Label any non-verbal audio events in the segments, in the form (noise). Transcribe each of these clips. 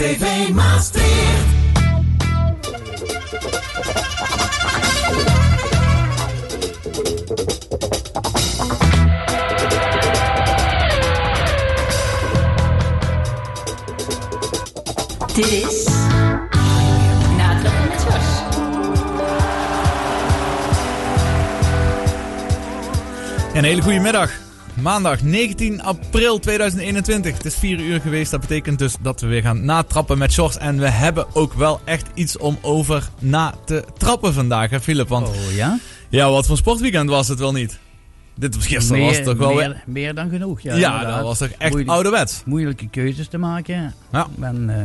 RTV Maastricht. Dit is. Een hele goede middag. Maandag 19 april 2021. Het is 4 uur geweest. Dat betekent dus dat we weer gaan natrappen met shorts. En we hebben ook wel echt iets om over na te trappen vandaag, hè Philip? Want Oh ja? ja, wat voor sportweekend was het wel niet? Dit was gisteren was het toch wel... meer, meer dan genoeg. Ja, ja, inderdaad. dat was toch echt Moeilijk- ouderwets. Moeilijke keuzes te maken. Ja. En, eh,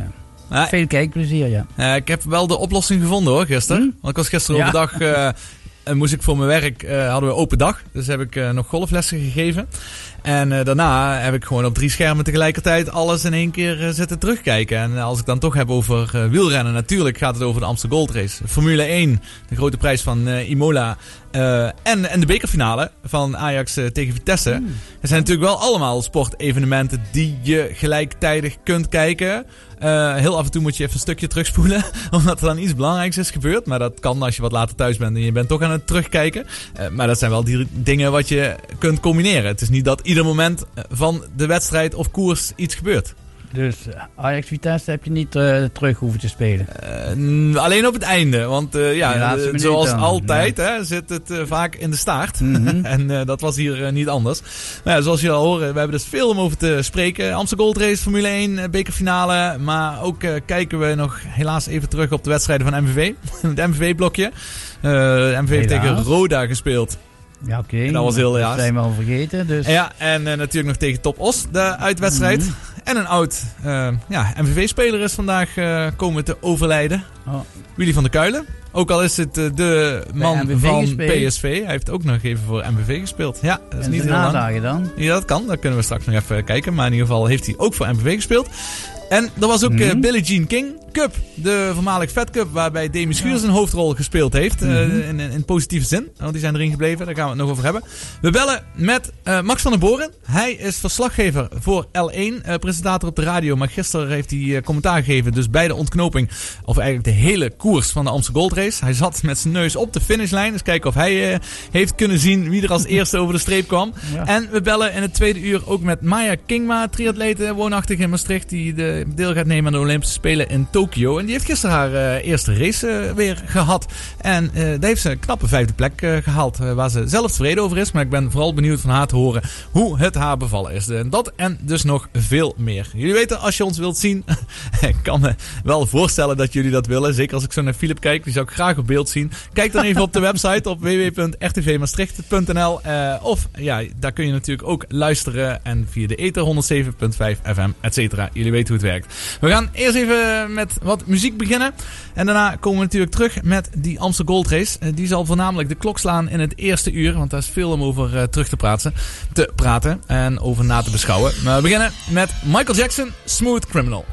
Ja, veel kijkplezier, ja. Eh, ik heb wel de oplossing gevonden hoor, gisteren. Hm? Want ik was gisteren Ja. overdag, eh, (laughs) en moest ik voor mijn werk, eh, hadden we open dag. Dus heb ik eh, nog golflessen gegeven. En eh, daarna heb ik gewoon op drie schermen tegelijkertijd alles in één keer eh, zitten terugkijken. En als ik dan toch heb over eh, wielrennen, natuurlijk gaat het over de Amsterdam Gold Race. Formule 1, de grote prijs van Imola. en, en de bekerfinale van Ajax tegen Vitesse. Er zijn natuurlijk wel allemaal sportevenementen die je gelijktijdig kunt kijken. Heel af en toe moet je even een stukje terugspoelen, (laughs) omdat er dan iets belangrijks is gebeurd. Maar dat kan als je wat later thuis bent en je bent toch aan het terugkijken. Maar dat zijn wel die dingen wat je kunt combineren. Het is niet dat ieder moment eh, van de wedstrijd of koers iets gebeurt. Dus eh, Ajax Vitesse heb je niet eh, terug hoeven te spelen. Alleen op het einde, want ja, zoals dan, altijd hè, zit het vaak in de staart. Mhm. (laughs) en dat was hier niet anders. Nou ja, zoals jullie al horen, we hebben dus veel om over te spreken. Amsterdam Gold Race, Formule 1, eh, bekerfinale. Maar ook kijken we nog helaas even terug op de wedstrijden van MVV. (laughs) het MVV-blokje. MVV heeft tegen Roda gespeeld. Ja, oké. Dat was heel Dat helaas. zijn we al vergeten. Dus ja, en eh, natuurlijk nog tegen Top Os, de uitwedstrijd. Mhm. En een oud eh, ja, MVV-speler is vandaag eh, komen te overlijden. Oh. Willy van der Kuilen. Ook al is het de man van gespeeld. PSV. Hij heeft ook nog even voor MVV gespeeld. Ja, dat is en niet heel lang. dan? Ja, dat kan. Dat kunnen we straks nog even kijken. Maar in ieder geval heeft hij ook voor MVV gespeeld. En er was ook Mhm. Billie Jean King Cup. De voormalig Fed Cup. Waarbij Demi Schuurs een hoofdrol gespeeld heeft. eh, Mhm. in, in, in positieve zin. Want die zijn erin gebleven. Daar gaan we het nog over hebben. We bellen met eh, Max van den Boren. Hij is verslaggever voor L1. eh, presentator op de radio. Maar gisteren heeft hij commentaar gegeven. Dus bij de ontknoping. Of eigenlijk de hele koers van de Amsterdam Gold Race. Hij zat met zijn neus op de finishlijn. Dus kijken of hij heeft kunnen zien wie er als (laughs) eerste over de streep kwam. Ja. En we bellen in het tweede uur ook met Maya Kingma, triatlete woonachtig in Maastricht, die de deel gaat nemen aan de Olympische Spelen in Tokio. En die heeft gisteren haar eh, eerste race eh, weer gehad. En eh daar heeft ze een knappe vijfde plek eh, gehaald, eh, waar ze zelf tevreden over is. Maar ik ben vooral benieuwd van haar te horen hoe het haar bevallen is. Dat en dus nog veel meer. Jullie weten, als je ons wilt zien, (laughs) ik kan me wel voorstellen dat jullie dat willen. Zeker als ik zo naar Philip kijk, die zou ik graag op beeld zien. Kijk dan even op de website op www.rtvmaastricht.nl Of ja, daar kun je natuurlijk ook luisteren en via de ether 107.5 FM, et cetera. Jullie weten hoe het We gaan eerst even met wat muziek beginnen. En daarna komen we natuurlijk terug met die Amsterdam Gold Race. Eh, Die zal voornamelijk de klok slaan in het eerste uur. Want daar is veel om over eh, terug te praten, te praten en over na te beschouwen. Maar we beginnen met Michael Jackson, Smooth Criminal.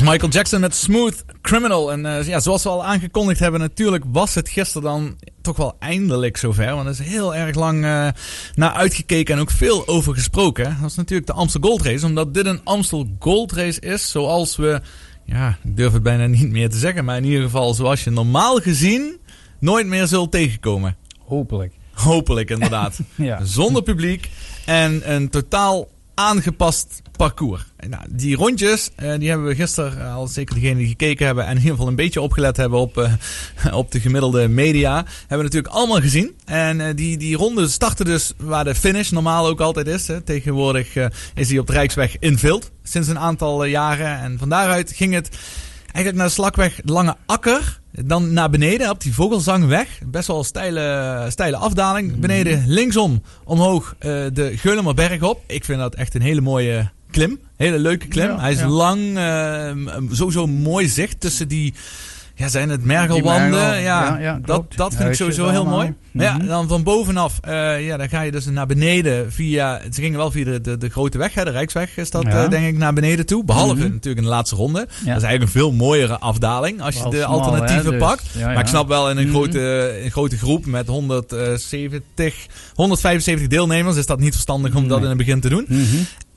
Was Michael Jackson met Smooth Criminal. En eh, ja, zoals we al aangekondigd hebben, natuurlijk was het gisteren dan toch wel eindelijk zover. Want er is heel erg lang eh, naar uitgekeken en ook veel over gesproken. Dat is natuurlijk de Amstel Gold Race. Omdat dit een Amstel Gold Race is zoals we... Ja, ik durf het bijna niet meer te zeggen. Maar in ieder geval zoals je normaal gezien nooit meer zult tegenkomen. Hopelijk. Hopelijk inderdaad. (laughs) Ja. Zonder publiek en een totaal aangepast parcours. Nou, die rondjes, eh, die hebben we gisteren, eh, al zeker degenen die gekeken hebben en in ieder geval een beetje opgelet hebben op, eh, (laughs) op de gemiddelde media, hebben we natuurlijk allemaal gezien. En die, die ronde starten dus waar de finish normaal ook altijd is. Hè. Tegenwoordig is die op de Rijksweg in Vilt sinds een aantal jaren. En van daaruit ging het eigenlijk naar de slakweg Lange Akker. Dan naar beneden op die Vogelzangweg. Best wel een steile, steile afdaling. Beneden linksom omhoog eh, de Geulemerberg op. Ik vind dat echt een hele mooie klim. Hele leuke klim. Ja, Hij is ja. lang, eh, sowieso mooi zicht tussen die... Ja, zijn het mergelwanden? Mergel, ja, ja, ja, dat, dat vind ik sowieso heel mooi. Ja, Mhm. dan van bovenaf, eh, ja, dan ga je dus naar beneden via... Ze gingen wel via de, de, de grote weg, hè, de Rijksweg is dat, Ja. eh, denk ik, naar beneden toe. Behalve Mhm. natuurlijk in de laatste ronde. Dat is Ja. eigenlijk een veel mooiere afdaling als je Wel de smal, alternatieven hè, dus, pakt. ja, Maar ja. ik snap wel in een, Mhm. grote, een grote groep met 170, 175 deelnemers is dat niet verstandig om dat in het begin te doen.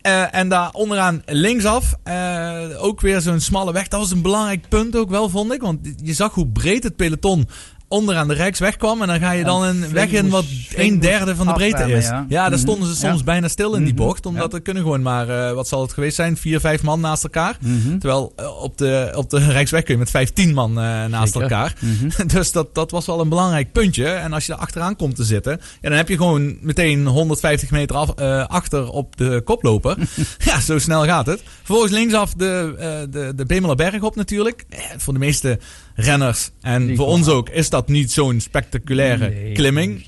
Eh, en daar onderaan linksaf eh, ook weer zo'n smalle weg. Dat was een belangrijk punt ook wel, vond ik. Want je zag hoe breed het peloton onderaan de Rijksweg kwam. En dan ga je dan een weg in wat een derde van de breedte is. ja. Ja, daar Mhm. stonden ze soms bijna stil in die Mhm. bocht. Omdat er kunnen gewoon maar, eh, wat zal het geweest zijn, vier, vijf man naast elkaar. Mhm. Terwijl eh, op, de, op de (laughs) Rijksweg kun je met 15 man eh, naast Zeker. elkaar. Mhm. (laughs) Dus dat, dat was wel een belangrijk puntje. En als je er achteraan komt te zitten, ja, dan heb je gewoon meteen 150 meter af, achter op de koploper. (laughs) ja, zo snel gaat het. Vervolgens linksaf de, de, de Bemelerberg op natuurlijk. Eh, voor de meeste renners en Die voor ons ook is dat niet zo'n spectaculaire Nee, klimming,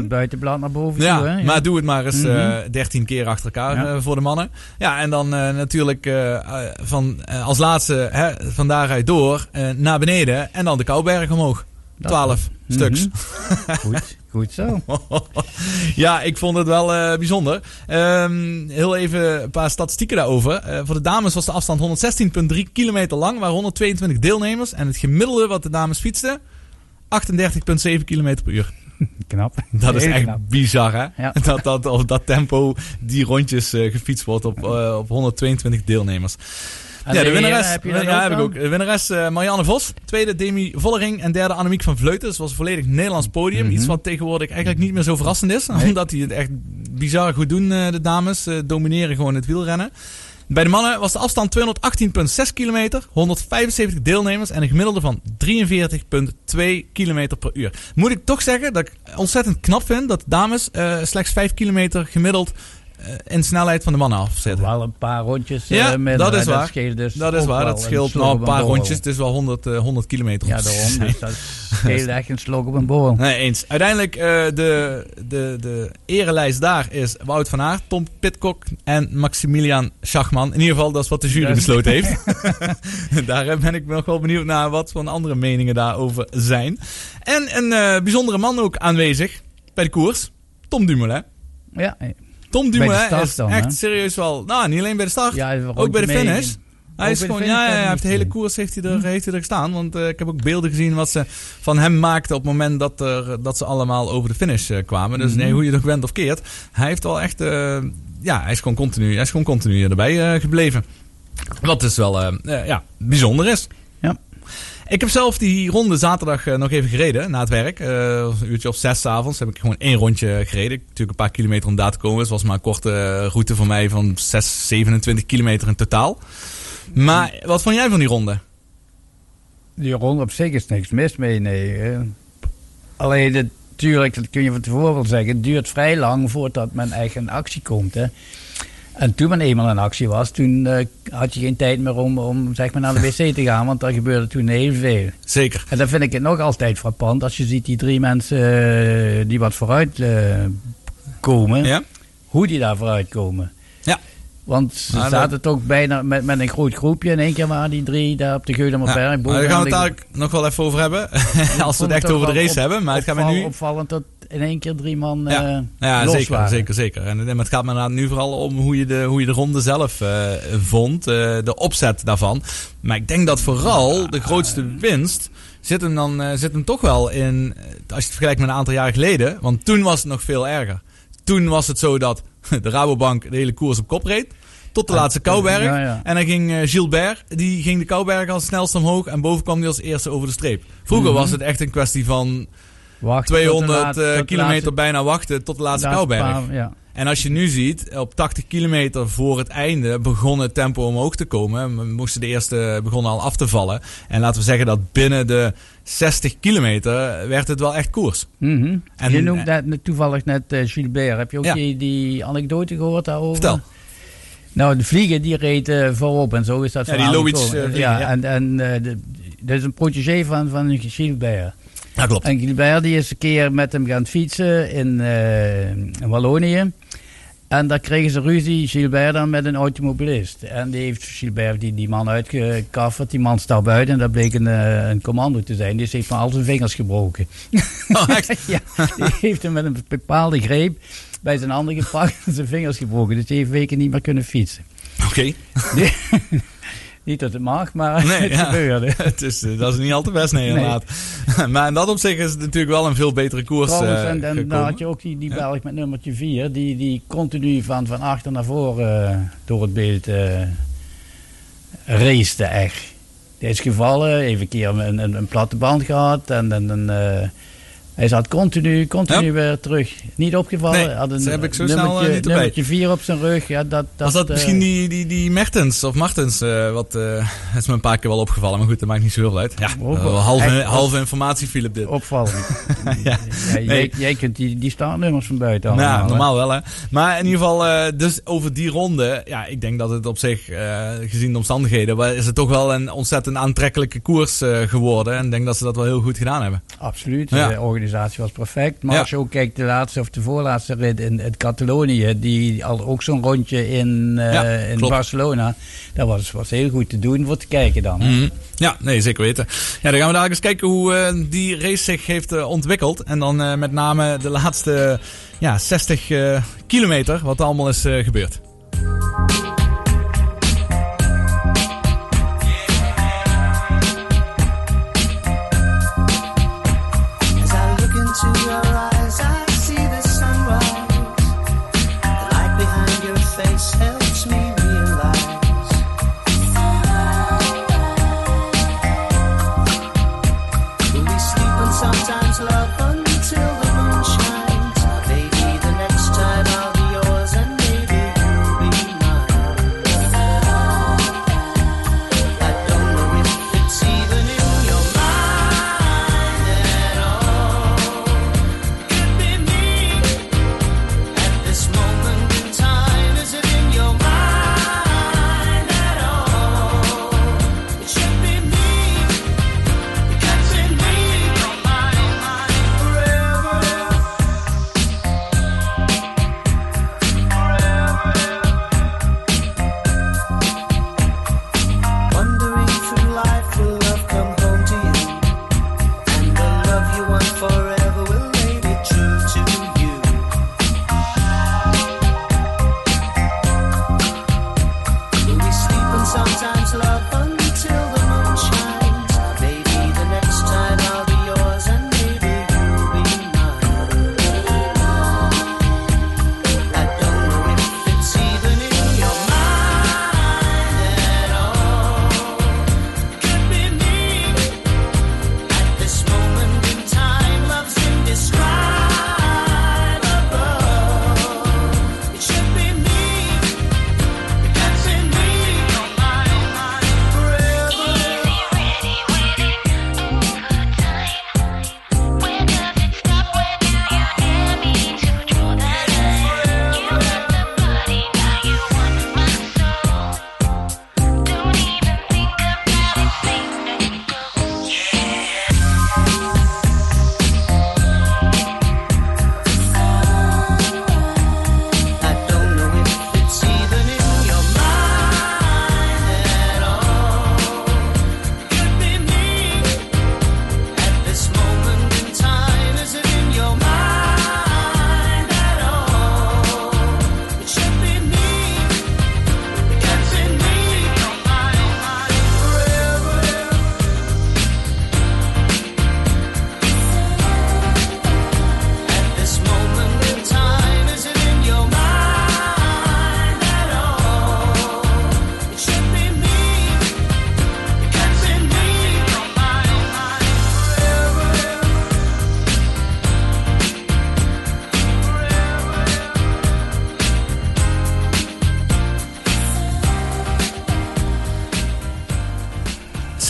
het buitenblad naar boven Ja, toe, hè? maar doe het maar eens Mhm. eh 13 keer achter elkaar Ja. eh, voor de mannen. Ja, en dan eh, natuurlijk van, als laatste hè, van daaruit door naar beneden en dan de Kouberg omhoog. Dat- 12 Mhm. stuks. (laughs) Goed, goed zo. (laughs) ja, ik vond het wel eh, bijzonder. Ehm, heel even een paar statistieken daarover. Eh, voor de dames was de afstand 116,3 kilometer lang, waar 122 deelnemers. En het gemiddelde wat de dames fietsten, 38,7 kilometer per uur. (laughs) Knap. Dat is Heel echt knap. bizar, hè? Ja. (laughs) Dat, dat op dat tempo die rondjes eh, gefietst wordt op, op 122 deelnemers. En ja, de winnares, heb je dat ja, ook heb ik ook. De winnares eh, Marianne Vos. Tweede Demi Vollering. En derde Annemiek van Vleuten. Dus was een volledig Nederlands podium. Mhm. Iets wat tegenwoordig eigenlijk niet meer zo verrassend is. Nee. Omdat die het echt bizar goed doen, eh, de dames. Domineren gewoon het wielrennen. Bij de mannen was de afstand 218,6 kilometer, 175 deelnemers en een gemiddelde van 43,2 kilometer per uur. Moet ik toch zeggen dat ik ontzettend knap vind dat de dames eh, slechts 5 kilometer gemiddeld eh, in snelheid van de mannen afzetten. Wel een paar rondjes. Ja, eh, minder, dat is waar. dus Dat is waar, dat scheelt nou op een paar rondjes. Het is wel 100, eh, 100 kilometer. Ja, daarom. (laughs) Dus dat scheelt echt een slok op een borrel. Nee, eens. Uiteindelijk uh, de, de, de erelijst daar is Wout van Aert, Tom Pitcock en Maximilian Schachman. In ieder geval, dat is wat de jury besloten heeft. (laughs) (laughs) daar ben ik nog wel benieuwd naar wat voor andere meningen daarover zijn. En een uh, bijzondere man ook aanwezig bij de koers. Tom Dumoulin. Ja, Tom Dumoulin start is dan, echt hè? serieus wel... Nou, niet alleen bij de start. ja ook bij de finish. Hij is gewoon, ja, ja, hij heeft de hele koers heeft hij er, heeft hij er gestaan. Want eh, ik heb ook beelden gezien wat ze van hem maakten op het moment dat, er, dat ze allemaal over de finish eh, kwamen. Dus Mhm. nee, hoe je het ook bent of keert. Hij heeft wel echt, eh, ja, hij is gewoon continu, hij is gewoon continu erbij gebleven. Wat dus wel, ja, bijzonder is. Ik heb zelf die ronde zaterdag eh, nog even gereden na het werk. Eh, een uurtje of zes avonds heb ik gewoon één rondje gereden. Natuurlijk een paar kilometer om daar te komen. Het was maar een korte eh, route voor mij van 6, 27 kilometer in totaal. Maar wat vond jij van die ronde? Die ronde op zich is niks mis mee, nee. Alleen, natuurlijk, dat kun je van tevoren wel zeggen, het duurt vrij lang voordat men echt in actie komt. Hè. En toen men eenmaal in actie was, toen eh, had je geen tijd meer om, om zeg maar naar de (laughs) wc te gaan, want er gebeurde toen heel veel. Zeker. En dan vind ik het nog altijd frappant als je ziet die drie mensen eh, die wat vooruit eh, komen, Ja? hoe die daar vooruit komen. Ja. Want ze Nou, zaten toch bijna met, met een groot groepje. In één keer waren die drie daar op de Geulemerberg. Ja, bovenaan daar gaan we het de- dadelijk nog wel even over hebben. (laughs) Als we het echt over de race op- hebben. Maar het gaat me nu... opvallend dat in één keer drie man eh Ja, ja los zeker, waren. zeker, zeker. En, het gaat me nu vooral om hoe je de, hoe je de ronde zelf eh, vond, eh, de opzet daarvan. Maar ik denk dat vooral de grootste winst zit hem dan eh, zit hem toch wel in, eh, als je het vergelijkt met een aantal jaar geleden, want toen was het nog veel erger. Toen was het zo dat (laughs) de Rabobank de hele koers op kop reed. Tot de Ja, laatste Kouberg. ja, ja. En dan ging eh, Gilbert, die ging de Kouberg als snelst omhoog. En boven kwam hij als eerste over de streep. Vroeger Mhm. was het echt een kwestie van Wacht tot de 200 laat- eh, kilometer laatste- bijna wachten tot de laatste laatste paar- ja. En als je nu ziet, op 80 kilometer voor het einde begon het tempo omhoog te komen. We moesten de eerste begonnen al af te vallen. En laten we zeggen dat binnen de 60 kilometer werd het wel echt koers. Mhm. En- je noemt net, toevallig net eh, Gilbert. Heb je ook Ja. die, die anekdote gehoord daarover? Vertel. Nou, de vlieger die reed eh, voorop en zo is dat Ja, die vlieger, ja, ja. en, en de, dat is een protégé van, van Gilbert. Ja, klopt. En Gilbert die is een keer met hem gaan fietsen in, eh, in Wallonië. En daar kregen ze ruzie, Gilbert dan met een automobilist. En die heeft Gilbert die, die man uitgekafferd. Die man staat buiten en dat bleek een, eh, een commando te zijn. Die heeft maar al zijn vingers gebroken. (laughs) Oh, echt? (laughs) ja, die heeft hem met een bepaalde greep bij zijn handen gepakt en zijn vingers gebroken. Dus die heeft weken niet meer kunnen fietsen. Oké. (laughs) Niet dat het mag, maar (laughs) Nee, het ja. gebeurde. (laughs) Het is, eh, dat is niet al te best, nee, inderdaad. (laughs) maar in dat opzicht is het natuurlijk wel een veel betere koers Trouwens, eh, en, en dan had je ook die, die Ja. Belg met nummertje 4, die, die continu van, van achter naar voren eh, door het beeld racete echt. Die is gevallen, even een keer een, een, een platte band gehad en, en, en, eh, hij zat continu, continu Ja. weer terug. Niet opgevallen, Nee, had een heb ik zo snel, eh, niet nummertje 4 op zijn rug. Ja, dat, dat, Was dat eh, misschien die, die, die Mertens of Martens? eh, wat is me een paar keer wel opgevallen, maar goed, dat maakt niet zoveel uit. Ja, eh, wel. halve, Echt, halve informatie, Philip, dit. opvallend. (laughs) Ja. ja, Nee. jij, jij kunt die, die startnummers van buiten Nou, allemaal. hè? normaal wel, hè. Maar in ieder geval, dus over die ronde. Ja, ik denk dat het op zich, gezien de omstandigheden, is het toch wel een ontzettend aantrekkelijke koers geworden. En ik denk dat ze dat wel heel goed gedaan hebben. Absoluut, Ja. Organisatie was perfect. Maar Ja. als je ook kijkt, de laatste of de voorlaatste rit in het Catalonië, die al ook zo'n rondje in, eh, Ja, in klopt. Barcelona, dat was, was heel goed te doen voor te kijken dan. Mhm. Ja, nee, zeker weten. Ja, dan gaan we dadelijk eens kijken hoe eh, die race zich heeft eh, ontwikkeld. En dan met name de laatste ja, 60 eh, kilometer, wat er allemaal is gebeurd.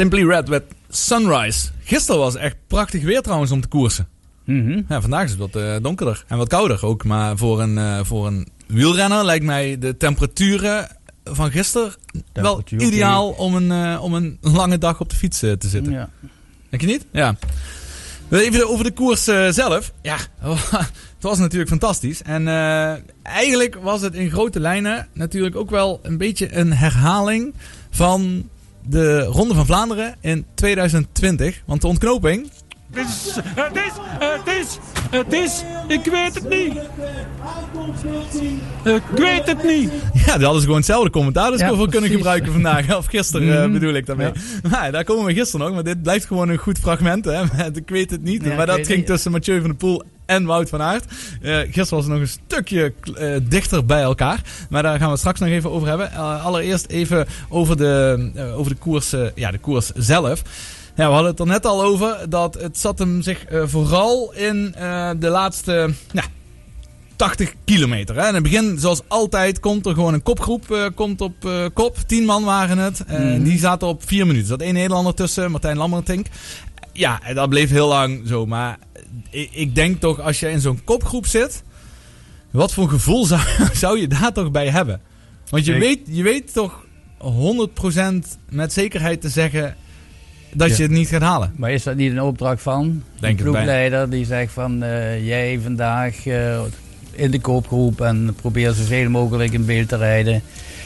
Simply Red met Sunrise. Gisteren was echt prachtig weer trouwens om te koersen. Mhm. Ja, vandaag is het wat eh, donkerder en wat kouder ook. Maar voor een, eh, voor een wielrenner lijkt mij de temperaturen van gisteren wel ideaal om een, eh, om een lange dag op de fiets te zitten. Ja. Denk je niet? Ja. Even over de koers zelf. Ja, (laughs) het was natuurlijk fantastisch. En eigenlijk was het in grote lijnen natuurlijk ook wel een beetje een herhaling van de Ronde van Vlaanderen in 2020. Want de ontknoping, Het is, het is, het is, het is, ik weet het niet. Ik weet het niet. ja, die hadden ze gewoon hetzelfde commentaar dus Ja, voor kunnen gebruiken vandaag. Of gisteren eh, Mhm. bedoel ik daarmee. Maar daar komen we gisteren nog. Maar dit blijft gewoon een goed fragment. Hè, met (laughs) ik weet het niet. Ja, maar dat ging tussen Mathieu van der Poel en Wout van Aert. Eh, gisteren was het nog een stukje eh, dichter bij elkaar. Maar daar gaan we het straks nog even over hebben. Eh, allereerst even over de, over de, koers, ja, de koers zelf. Ja, we hadden het er net al over dat het zat hem zich vooral in de laatste ja, 80 kilometer. Hè. In het begin, zoals altijd, komt er gewoon een kopgroep komt op kop. 10 man waren het. Mhm. Die zaten op 4 minuten. Er zat één Nederlander tussen, Martijn Lammertink. Ja, dat bleef heel lang zo. Maar ik, ik denk toch, als je in zo'n kopgroep zit... Wat voor gevoel (laughs) zou, zou je daar toch bij hebben? Want je, Ik- weet, je weet toch 100% met zekerheid te zeggen... dat Ja. je het niet gaat halen. Maar is dat niet een opdracht van Denk de het ploegleider die zegt van eh, jij vandaag eh, in de koopgroep en probeer zoveel mogelijk in beeld te rijden,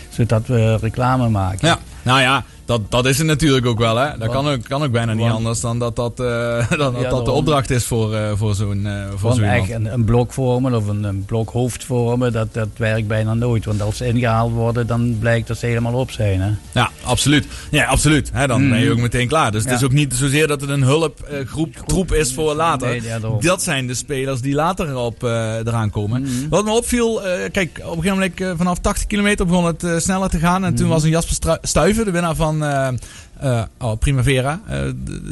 zodat we reclame maken. Ja, nou ja, dat, dat is het natuurlijk ook wel. Hè. Dat kan ook, kan ook bijna niet want- anders dan dat dat, (laughs) dan dat, dat de opdracht is voor, eh, voor zo'n eh voor zo echt een, een blok vormen of een, een blok hoofd vormen, dat, dat werkt bijna nooit. Want als ze ingehaald worden, dan blijkt dat ze helemaal op zijn. Hè? Ja, absoluut. Ja, absoluut. Hè, dan Mm. ben je ook meteen klaar. Dus het is ook niet zozeer dat het een hulpgroep troep is voor later. Nee, ja, daarom. dat zijn de spelers die later op, eraan komen. Mhm. Wat me opviel, kijk, op een gegeven moment vanaf 80 kilometer begon het sneller te gaan. En toen was een Jasper Stuyven, de winnaar van eh, eh, oh, Primavera, eh,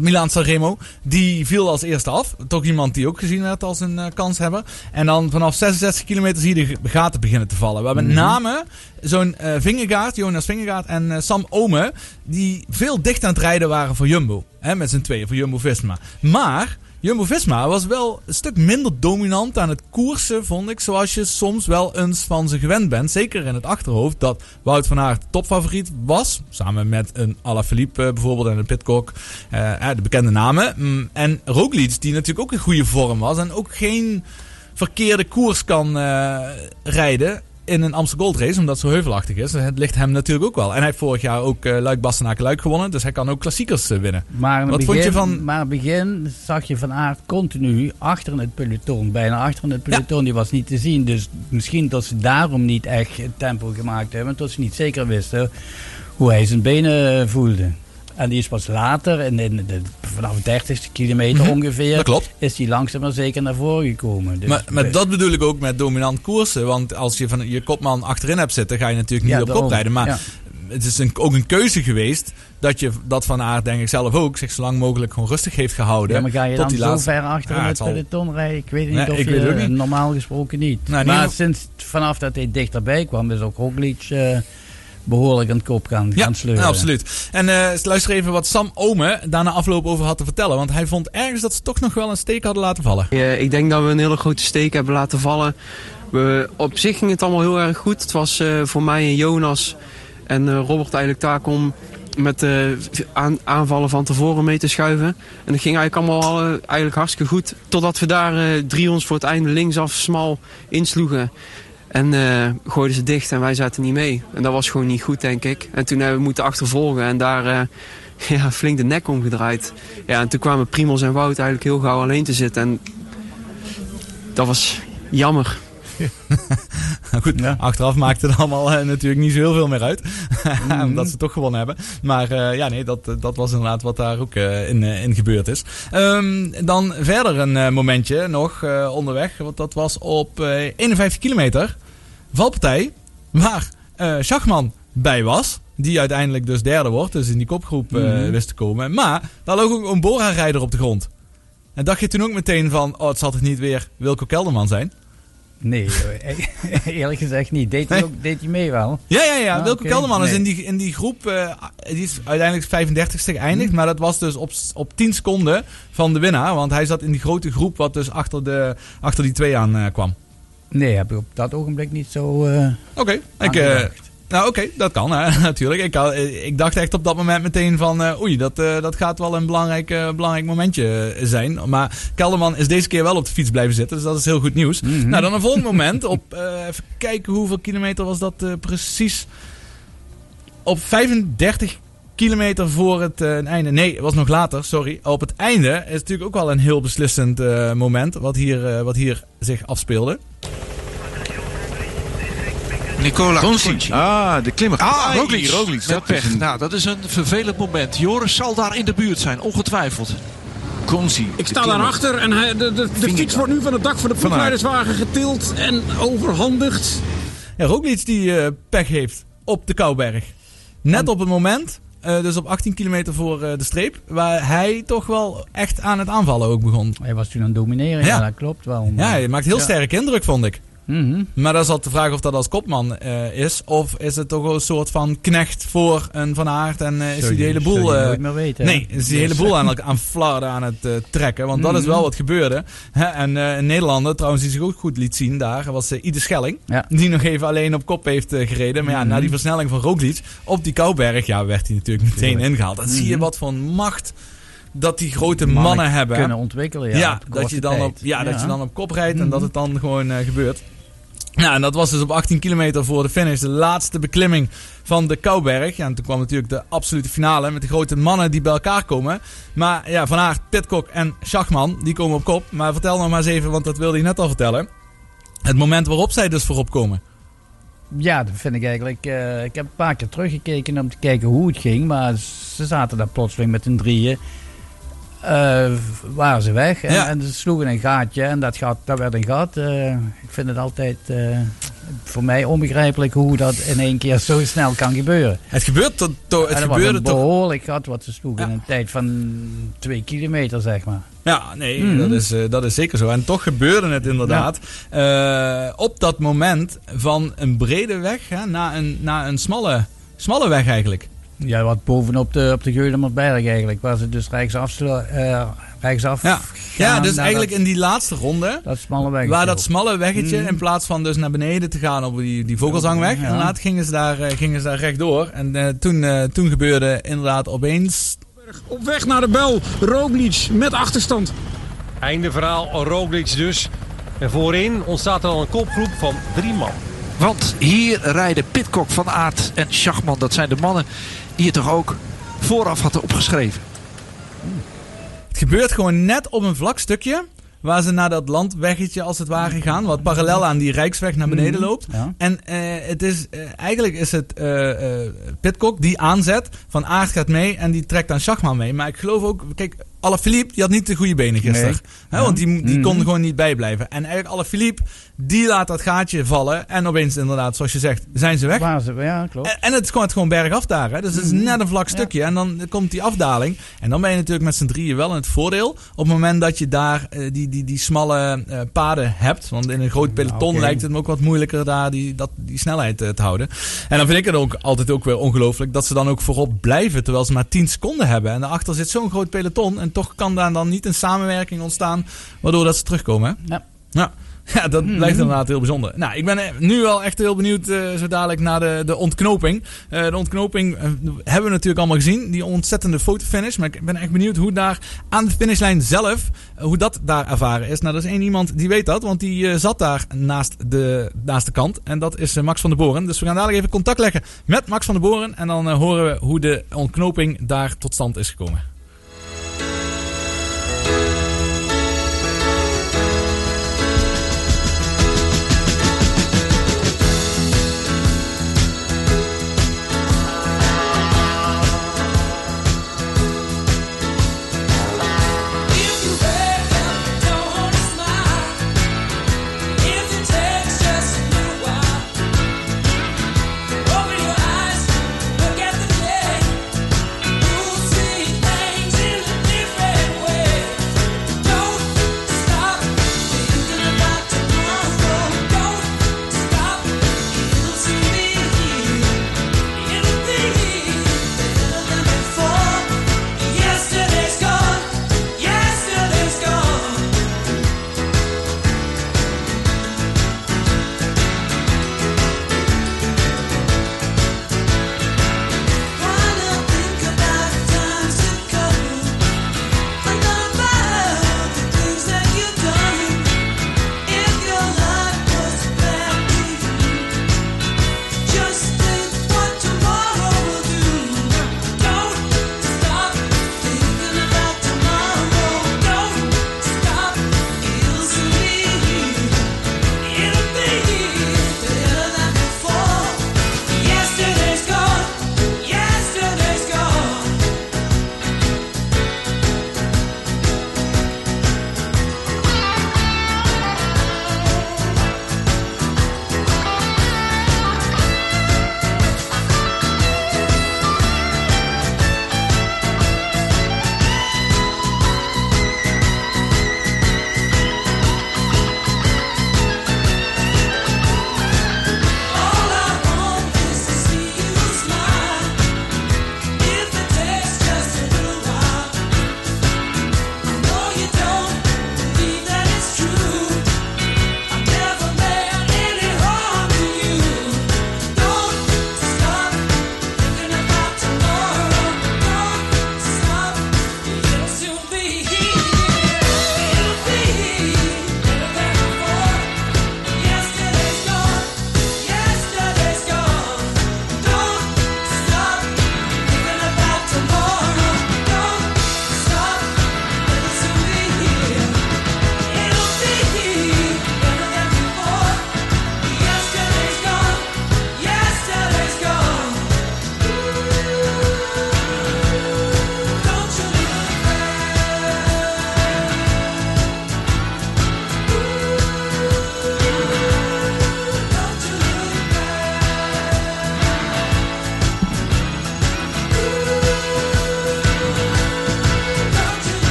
Milaan Sanremo, die viel als eerste af. Toch iemand die ook gezien werd als een eh, kanshebber. En dan vanaf 66 kilometer zie je de gaten beginnen te vallen. Waar met Mhm. name zo'n Vingegaard, Jonas Vingegaard en Sam Ome, die veel dicht aan het rijden waren voor Jumbo. Hè, met z'n tweeën, voor Jumbo-Visma. Maar Jumbo-Visma was wel een stuk minder dominant aan het koersen, vond ik. Zoals je soms wel eens van ze gewend bent. Zeker in het achterhoofd dat Wout van Aert topfavoriet was. Samen met een Alaphilippe eh, bijvoorbeeld en een Pitcock. eh, eh, de bekende namen. Mm, en Roglic, die natuurlijk ook in goede vorm was. En ook geen verkeerde koers kan eh, rijden in een Amsterdam Gold Race, omdat het zo heuvelachtig is. Het ligt hem natuurlijk ook wel. En hij heeft vorig jaar ook eh Luik Bastenaken Luik gewonnen, dus hij kan ook klassiekers eh, winnen. Maar in het Wat begin, vond je van- Maar in het begin zag je Van Aert continu achter in het peloton. Bijna achter in het peloton. Die was niet te zien. Dus misschien dat ze daarom niet echt tempo gemaakt hebben. Dat ze niet zeker wisten hoe hij zijn benen voelde. En die is pas later, in, in de, vanaf de 30ste kilometer Mhm, ongeveer, klopt. is hij langzaam maar zeker naar voren gekomen. Dus Maar, maar dat bedoel ik ook met dominant koersen. Want als je van je kopman achterin hebt zitten, ga je natuurlijk niet Ja, op kop rijden. Maar Ja. het is een, ook een keuze geweest dat je dat van Aert, denk ik zelf ook, zich zo lang mogelijk gewoon rustig heeft gehouden. Ja, maar ga je dan die zo laatste- ver achter Ja, in het het zal- peloton rijden? Ik weet niet Nee, of ik je, normaal gesproken niet. Nou, maar sinds vanaf dat hij dichterbij kwam, is ook Roglic eh, behoorlijk aan het kop gaan, Ja, gaan sleuren. ja, absoluut. En eh, luister even wat Sam Ome daarna afloop over had te vertellen. Want hij vond ergens dat ze toch nog wel een steek hadden laten vallen. Ja, ik denk dat we een hele grote steek hebben laten vallen. We, op zich ging het allemaal heel erg goed. Het was eh, voor mij en Jonas en eh, Robert eigenlijk taak om met de aan, aanvallen van tevoren mee te schuiven. En dat ging eigenlijk allemaal al, eigenlijk hartstikke goed. Totdat we daar eh, drie ons voor het einde linksaf smal insloegen. En eh, gooiden ze dicht en wij zaten niet mee. En dat was gewoon niet goed, denk ik. En toen hebben we moeten achtervolgen en daar eh, (laughs) ja, flink de nek omgedraaid. Ja, en toen kwamen Primos en Wout eigenlijk heel gauw alleen te zitten. En dat was jammer. (laughs) Nou goed, Ja. achteraf maakte het allemaal eh, natuurlijk niet zo heel veel meer uit. (laughs) Mhm. Omdat ze toch gewonnen hebben. Maar eh, ja, nee, dat, dat was inderdaad wat daar ook eh, in, in gebeurd is. Ehm, dan verder een momentje nog onderweg. Want dat was op eh 51 kilometer. Valpartij. Waar Schachman bij was. Die uiteindelijk dus derde wordt. Dus in die kopgroep Mhm. wist te komen. Maar daar lag ook een Bora-rijder op de grond. En dacht je toen ook meteen van... Oh, het zal toch niet weer Wilco Kelderman zijn? Nee, hoor. (laughs) eerlijk gezegd niet. Deed hij, ook, deed hij mee wel? Ja, ja, ja. Ah, Wilco. Kelderman is in die, in die groep, eh, die is uiteindelijk 35ste geëindigd. Hm. Maar dat was dus op, op 10 seconden van de winnaar. Want hij zat in die grote groep wat dus achter, de, achter die twee aan eh, kwam. Nee, heb ik op dat ogenblik niet zo eh Oké, ik... nou, oké, dat kan, hè, (laughs) natuurlijk. Ik, had- ik dacht echt op dat moment meteen van... eh, oei, dat, eh, dat gaat wel een belangrijk, eh, belangrijk momentje zijn. Maar Kelderman is deze keer wel op de fiets blijven zitten. Dus dat is heel goed nieuws. Mhm. Nou, dan een volgend moment. Op, even kijken hoeveel kilometer was dat precies. Op 35 kilometer voor het einde. Nee, het was nog later, sorry. Op het einde is natuurlijk ook wel een heel beslissend moment. Wat hier, wat hier zich afspeelde. Nicola Doncic. Ah, de klimmer. Ah, Roglic. Roglic. Met Dat is pech. een Nou, dat is een vervelend moment. Joris zal daar in de buurt zijn, ongetwijfeld. Consi. Ik sta daarachter en hij, de, de, fiets wordt nu van het dak van de ploegleiderswagen getild en overhandigd. Ja, Roglic die eh, pech heeft op de Kouberg. Net op het moment, eh, dus op 18 kilometer voor eh, de streep, waar hij toch wel echt aan het aanvallen ook begon. Hij was toen aan het domineren, ja, Ja. dat klopt wel. Ja, hij maakt heel Ja. sterk indruk, vond ik. Mhm. Maar dat is altijd de vraag of dat als kopman eh, is, of is het toch een soort van knecht voor een Van Aert en eh, is hij je- hele boel... nooit meer weten. Nee, is die hele Dus- boel aan, aan flarden aan het trekken. Want dat is Mhm. wel wat gebeurde. Hè, en een Nederlander, trouwens, die zich ook goed liet zien daar, was Ide Schelling. Ja. Die nog even alleen op kop heeft gereden. Maar ja, Mhm. na die versnelling van Roglic op die Kouberg, ja, werd hij natuurlijk meteen ingehaald. Dan zie je wat voor macht dat die grote mannen, hebben. kunnen ontwikkelen. Ja, Ja, dat, je dan op, ja, dat je dan op kop rijdt en dat het dan gewoon gebeurt. Nou, en dat was dus op 18 kilometer voor de finish. De laatste beklimming van de Kouberg. En toen kwam natuurlijk de absolute finale met de grote mannen die bij elkaar komen. Maar ja, Van Aert, Pitcock en Schachman, die komen op kop. Maar vertel nog maar eens even, want dat wilde je net al vertellen. Het moment waarop zij dus voorop komen. Ja, dat vind ik eigenlijk. eh, ik heb een paar keer teruggekeken om te kijken hoe het ging. Maar ze zaten daar plotseling met een drieën. Eh, waren ze weg en, Ja. en ze sloegen een gaatje en dat, gat, dat werd een gat. Eh, ik vind het altijd eh, voor mij onbegrijpelijk hoe dat in één keer zo snel kan gebeuren. Het gebeurt to- to- het gebeurde een toch behoorlijk gat wat ze sloegen Ja. in een tijd van twee kilometer, zeg maar. Ja, nee, Mhm. dat, is, dat is zeker zo. En toch gebeurde het inderdaad. op dat moment van een brede weg hè, naar, een, naar een smalle, smalle weg eigenlijk. Ja, wat bovenop de, op de eigenlijk, waar ze dus rechtsaf, slo- eh, rechtsaf Ja, ja dus eigenlijk dat, in die laatste ronde. dat smalle weg. Waar dat smalle weggetje, Mhm. in plaats van dus naar beneden te gaan op die, die Vogelzangweg. Ja. Inderdaad gingen ze daar, eh, gingen ze daar rechtdoor. En eh, toen, toen gebeurde inderdaad opeens... Op weg naar de bel, Roglic met achterstand. Einde verhaal, Roglic dus. En voorin ontstaat er al een kopgroep van drie man. Want hier rijden Pitcock, Van Aert en Schachman. Dat zijn de mannen die het toch ook vooraf hadden opgeschreven. Het gebeurt gewoon net op een vlak stukje. Waar ze naar dat landweggetje als het ware gaan. Wat parallel aan die Rijksweg naar beneden loopt. Ja. En eh, het is, eh, eigenlijk is het eh Pitcock die aanzet. Van Aert gaat mee en die trekt aan Schachman mee. Maar ik geloof ook, kijk, Alaphilippe die had niet de goede benen gisteren. Nee. Want die, die kon Mhm. gewoon niet bijblijven. En eigenlijk Alaphilippe, die laat dat gaatje vallen. En opeens inderdaad, zoals je zegt, zijn ze weg. Ja, klopt. En, en het is gewoon, het gewoon bergaf daar. Hè? Dus het is Mhm. net een vlak stukje. En dan komt die afdaling. En dan ben je natuurlijk met z'n drieën wel in het voordeel. Op het moment dat je daar eh, die, die, die smalle eh, paden hebt. Want in een groot peloton lijkt het me ook wat moeilijker daar die, dat, die snelheid eh, te houden. En dan vind ik het ook altijd ook weer ongelooflijk dat ze dan ook voorop blijven. Terwijl ze maar 10 seconden hebben. En daarachter zit zo'n groot peloton. En toch kan daar dan niet een samenwerking ontstaan. Waardoor dat ze terugkomen. Hè? Ja. Ja. Ja, dat Mhm. blijft inderdaad heel bijzonder. Nou, ik ben eh, nu wel echt heel benieuwd eh, zo dadelijk naar de, de ontknoping. Eh, de ontknoping hebben we natuurlijk allemaal gezien. Die ontzettende fotofinish. Maar ik ben echt benieuwd hoe daar aan de finishlijn zelf, hoe dat daar ervaren is. Nou, er is één iemand die weet dat. Want die zat daar naast de, naast de kant. En dat is Max van der Boren. Dus we gaan dadelijk even contact leggen met Max van der Boren. En dan horen we hoe de ontknoping daar tot stand is gekomen.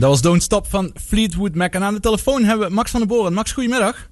Dat was, Don't Stop van Fleetwood Mac. En aan de telefoon hebben we Max van den Boren. Max, goedemiddag.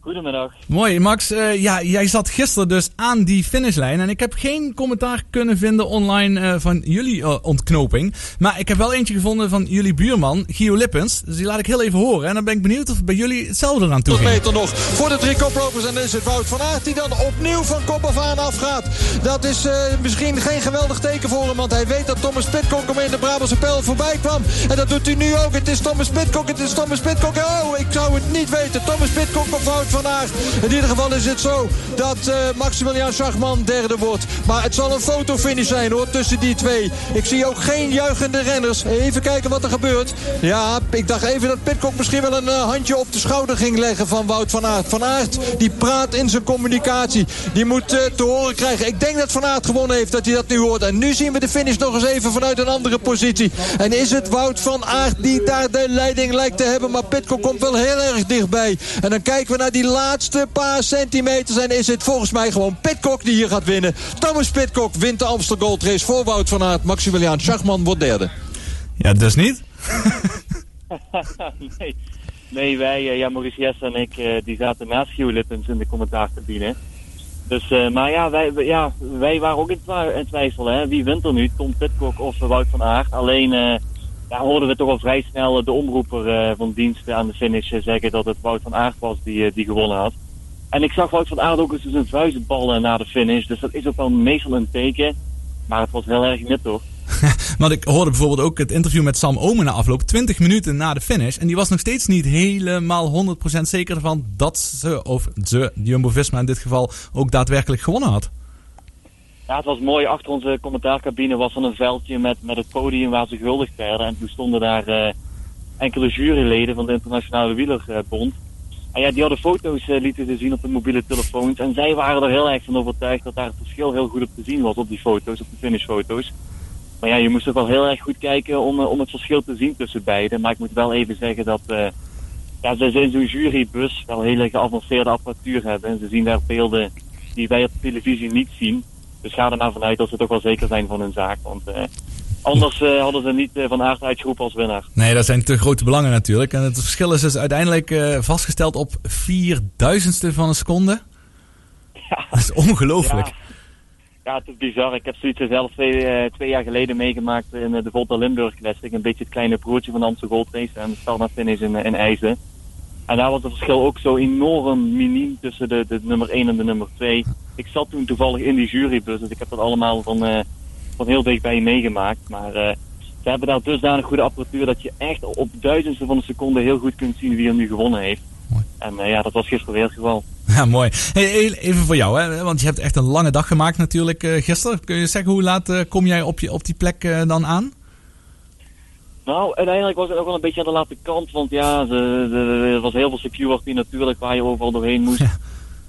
Goedemiddag. Mooi, Max. eh, ja, jij zat gisteren dus aan die finishlijn. En ik heb geen commentaar kunnen vinden online eh, van jullie eh, ontknoping. Maar ik heb wel eentje gevonden van jullie buurman, Gio Lippens. Dus die laat ik heel even horen. En dan ben ik benieuwd of bij jullie hetzelfde eraan toe ging. meter nog voor de drie koplopers. En dan is het Wout van Aert die dan opnieuw van kop af aan afgaat. Dat is eh, misschien geen geweldig teken voor hem. Want hij weet dat Thomas Pitcock hem in de Brabantse pijl voorbij kwam. En dat doet hij nu ook. Het is Thomas Pitcock. Het is Thomas Pitcock. Oh, ik zou het niet weten. Thomas Pitcock of Wout van Aert. In ieder geval is het zo dat eh, Maximilian Schachman derde wordt. Maar het zal een fotofinish zijn hoor tussen die twee. Ik zie ook geen juichende renners. Even kijken wat er gebeurt. Ja, ik dacht even dat Pitcock misschien wel een eh, handje op de schouder ging leggen van Wout van Aert. Van Aert die praat in zijn communicatie. Die moet eh, te horen krijgen. Ik denk dat Van Aert gewonnen heeft dat hij dat nu hoort. En nu zien we de finish nog eens even vanuit een andere positie. En is het Wout van Aert die daar de leiding lijkt te hebben. Maar Pitcock komt wel heel erg dichtbij. En dan kijken we naar die laatste paar centimeters. En is het volgens mij gewoon Pitcock die hier gaat winnen. Thomas Pitcock wint de Amstel Gold Race voor Wout van Aert. Maximiliaan Schachman wordt derde. Ja, dus niet. (laughs) nee. nee, wij, eh, ja, Maurice Jess en ik, eh, die zaten naast Lippens in de commentaarcabine. Dus, eh, maar ja wij, ja, wij waren ook in, twa- in twijfel. Hè? Wie wint er nu? Tom Pitcock of Wout van Aert? Alleen eh, ja, hoorden we toch al vrij snel de omroeper eh, van diensten aan de finish zeggen dat het Wout van Aert was die, die gewonnen had. En ik zag Wout van Aert ook eens zijn vuist ballen na de finish. Dus dat is ook wel meestal een teken. Maar het was heel erg nit toch? (laughs) Want ik hoorde bijvoorbeeld ook het interview met Sam Omen na afloop. 20 minuten na de finish. En die was nog steeds niet helemaal 100% zeker van dat ze, of ze, Jumbo-Visma in dit geval, ook daadwerkelijk gewonnen had. Ja, het was mooi. Achter onze commentaarcabine was dan een veldje met, met het podium waar ze gehuldigd werden. En toen stonden daar eh, enkele juryleden van de Internationale Wielerbond. En ja, die hadden foto's eh, lieten ze zien op de mobiele telefoons. En zij waren er heel erg van overtuigd dat daar het verschil heel goed op te zien was op die foto's, op de finishfoto's. Maar ja, je moest ook wel heel erg goed kijken om, eh, om het verschil te zien tussen beiden. Maar ik moet wel even zeggen dat eh, ja, ze in zo'n jurybus wel hele geavanceerde apparatuur hebben. En ze zien daar beelden die wij op televisie niet zien. Dus ga er maar vanuit dat ze toch wel zeker zijn van hun zaak. Want anders eh, hadden ze niet eh, van aard uitgeroepen als winnaar. Nee, dat zijn te grote belangen natuurlijk. En het verschil is dus uiteindelijk eh, vastgesteld op vierduizendste van een seconde. Dat is ongelooflijk. Ja, ja, het is bizar. Ik heb zoiets zelf twee, twee jaar geleden meegemaakt in de Volta Limburg Classic. Een beetje het kleine broertje van de Amsterdam Gold Race en de start naar finish in, in IJzen. En daar was het verschil ook zo enorm miniem tussen de, de nummer 1 en de nummer 2. Ik zat toen toevallig in die jurybus, dus ik heb dat allemaal van, van heel dichtbij meegemaakt. Maar eh, ze hebben daar dusdanig goede apparatuur dat je echt op duizendste van een seconde heel goed kunt zien wie er nu gewonnen heeft. En eh, ja, dat was gisteren weer het geval. (laughs) Ja, mooi. Hey, even voor jou, hè? want je hebt echt een lange dag gemaakt natuurlijk eh, gisteren. Kun je zeggen hoe laat kom jij op, je, op die plek dan aan? Nou, uiteindelijk was het ook wel een beetje aan de late kant. Want ja, er was heel veel security natuurlijk waar je overal doorheen moest.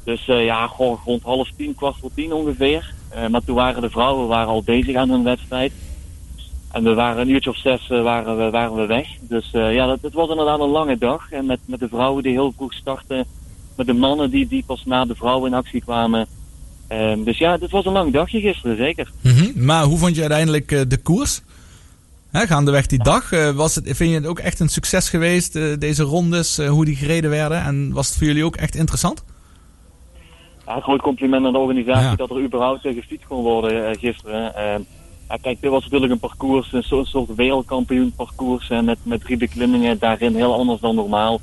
Dus ja, gewoon rond half tien, kwart voor tien ongeveer. Eh, maar toen waren de vrouwen waren al bezig aan hun wedstrijd. En we waren een uurtje of zes eh, waren, we, waren we weg. Dus eh, ja, dat, het was inderdaad een lange dag. En met, met de vrouwen die heel vroeg startten. Met de mannen die, die pas na de vrouwen in actie kwamen. Ehm, dus ja, het was een lang dagje gisteren, zeker. Mhm. Maar hoe vond je uiteindelijk de koers? Hè, gaandeweg die dag, was het, vind je het ook echt een succes geweest, deze rondes, hoe die gereden werden? En was het voor jullie ook echt interessant? Ja, een groot compliment aan de organisatie Ja. dat er überhaupt uh, gefietst kon worden eh, gisteren. Eh, ja, kijk, dit was natuurlijk een parcours, een soort, soort wereldkampioen parcours eh, met, met drie beklimmingen daarin heel anders dan normaal.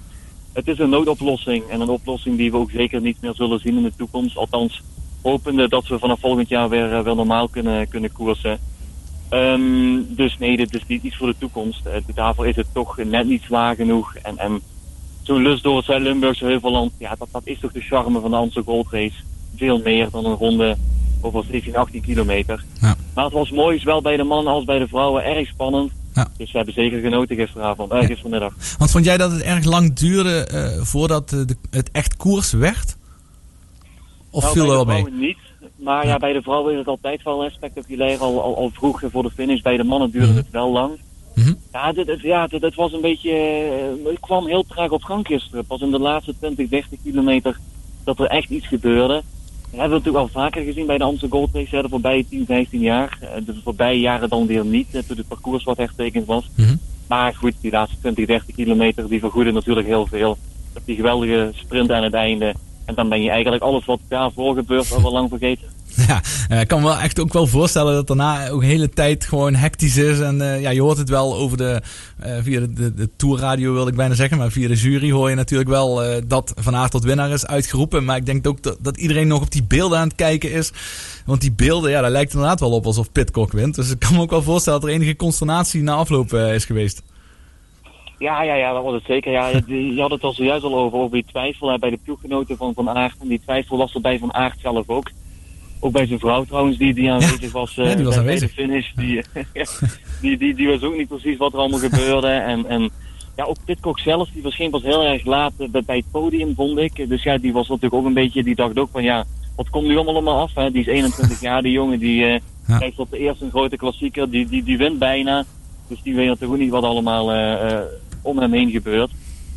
Het is een noodoplossing en een oplossing die we ook zeker niet meer zullen zien in de toekomst. Althans, hopende dat we vanaf volgend jaar weer, eh, weer normaal kunnen, kunnen koersen. Ehm, dus nee, dit is niet iets voor de toekomst. Eh, daarvoor is het toch net niet zwaar genoeg. En, en zo'n lust door het Zuid-Limburgse Heuvelland, ja, dat, dat is toch de charme van de Amsterdam Gold Race. Veel meer dan een ronde over 17, 18 kilometer. Maar het was mooi, zowel bij de mannen als bij de vrouwen, erg spannend. Dus we hebben zeker genoten gisteravond, eh, gistermiddag. Want vond jij dat het erg lang duurde eh, voordat eh, de, het echt koers werd? Of Nou, viel er wel mee? niet. Maar ja. bij de vrouwen is het altijd wel spectaculair, al, al, al vroeg voor de finish. Bij de mannen duurde het wel lang. Ja, dit, het, ja het was een beetje... eh, het kwam heel traag op gang gisteren. Pas in de laatste 20, 30 kilometer dat er echt iets gebeurde. Dat hebben we natuurlijk al vaker gezien bij de Amsterdam Gold Race, hè, de voorbije 10, 15 jaar. Eh, De voorbije jaren dan weer niet, toen het parcours wat hertekend was. Maar goed, die laatste 20, 30 kilometer die vergoeden natuurlijk heel veel. Die geweldige sprint aan het einde. En dan ben je eigenlijk alles wat daarvoor gebeurt al wel lang vergeten. (laughs) Ja, eh, ik kan me wel echt ook wel voorstellen dat daarna ook de hele tijd gewoon hectisch is. En eh, ja, je hoort het wel over de, eh, via de, de, de tourradio wil ik bijna zeggen. Maar via de jury hoor je natuurlijk wel dat Van Aert tot winnaar is uitgeroepen. Maar ik denk ook dat, dat iedereen nog op die beelden aan het kijken is. Want die beelden, ja, daar lijkt inderdaad wel op alsof Pitcock wint. Dus ik kan me ook wel voorstellen dat er enige consternatie na afloop is geweest. Ja, ja, ja, dat was het zeker. Ja, (laughs) je, je had het al zojuist al over, over die twijfel hè, bij de ploeggenoten van Van Aert. En die twijfel was er bij Van Aert zelf ook. Ook bij zijn vrouw trouwens, die, die aanwezig was, eh, ja, die was bij, aanwezig. de finish. Die, (laughs) die, die, die was ook niet precies wat er allemaal (laughs) gebeurde. En, en ja, ook Pitcock zelf, die verscheen pas heel erg laat eh, bij, het podium, vond ik. Dus ja, die was natuurlijk ook een beetje, die dacht ook van ja, wat komt nu allemaal allemaal af? Hè? Die is 21 (laughs) jaar, die jongen, die eh Ja. krijgt op de eerste een grote klassieker, die, die, die wint bijna. Dus die weet natuurlijk ook niet wat allemaal eh, eh, om hem heen gebeurt.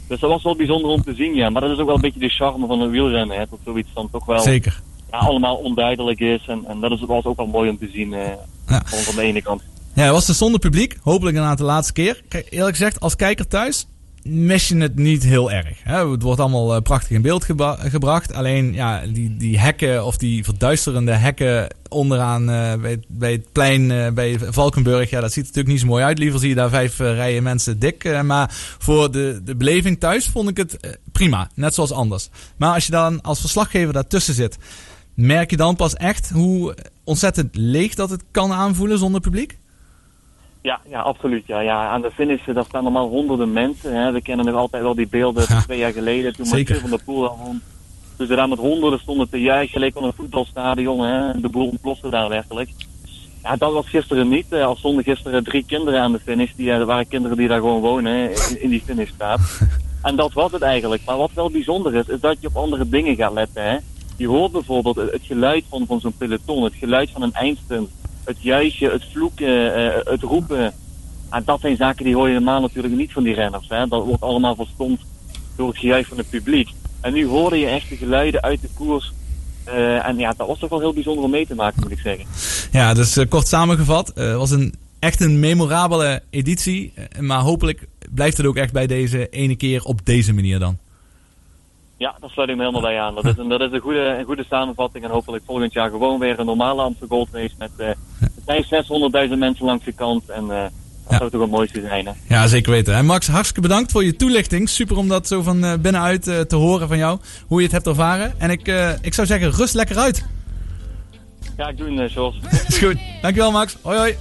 Dus dat was wel bijzonder om te zien, ja. Maar dat is ook wel een beetje de charme van een wielrennen, hè. Dat zoiets dan toch wel Zeker. Allemaal onduidelijk is. En, en dat is, was ook wel mooi om te zien eh, Ja. van, de ene kant. Ja, het was dus zonder publiek. Hopelijk inderdaad de laatste keer. Kijk, eerlijk gezegd, als kijker thuis mis je het niet heel erg. Hè? Het wordt allemaal eh, prachtig in beeld gebra- gebracht. Alleen ja, die, die hekken of die verduisterende hekken onderaan eh, bij, het- bij het plein bij Valkenburg. Ja, dat ziet er natuurlijk niet zo mooi uit. Liever zie je daar vijf rijen mensen dik. maar voor de, de beleving thuis vond ik het prima. Net zoals anders. Maar als je dan als verslaggever daartussen zit, merk je dan pas echt hoe ontzettend leeg dat het kan aanvoelen zonder publiek? Ja, ja, absoluut. Ja, ja. Aan de finish, daar staan normaal honderden mensen. Hè. We kennen nog altijd wel die beelden van twee jaar geleden toen. Mathieu van der Poel won. Dus er daar met honderden stonden te juichen, gelijk van een voetbalstadion. Hè. De boel ontplofte daar werkelijk. Ja, dat was gisteren niet. Al stonden gisteren drie kinderen aan de finish. Die, eh, er waren kinderen die daar gewoon wonen, hè, in, in die finishstraat. (laughs) En dat was het eigenlijk. Maar wat wel bijzonder is, is dat je op andere dingen gaat letten. Hè. Je hoort bijvoorbeeld het geluid van, van zo'n peloton, het geluid van een eindstunt, het juichen, het vloeken, eh, het roepen. En dat zijn zaken die hoor je normaal natuurlijk niet van die renners. Hè. Dat wordt allemaal verstomd door het gejuich van het publiek. En nu hoorde je echt de geluiden uit de koers. Eh, en ja, dat was toch wel heel bijzonder om mee te maken, moet ik zeggen. Ja, dus eh, kort samengevat, het was een, echt een memorabele editie. Maar hopelijk blijft het ook echt bij deze ene keer op deze manier dan. Ja, daar sluit ik me helemaal bij aan. Dat is een, dat is een, goede, een goede samenvatting. En hopelijk volgend jaar gewoon weer een normale Amsterdam Gold Race. Met eh er zijn 600.000 mensen langs de kant. En eh, dat zou toch het mooiste zijn. Hè? Ja, zeker weten. En Max, hartstikke bedankt voor je toelichting. Super om dat zo van eh, binnenuit eh, te horen van jou. Hoe je het hebt ervaren. En ik, eh, ik zou zeggen, rust lekker uit. Ja, ik doe een uh, Jos. Is goed. Dankjewel Max. Hoi hoi.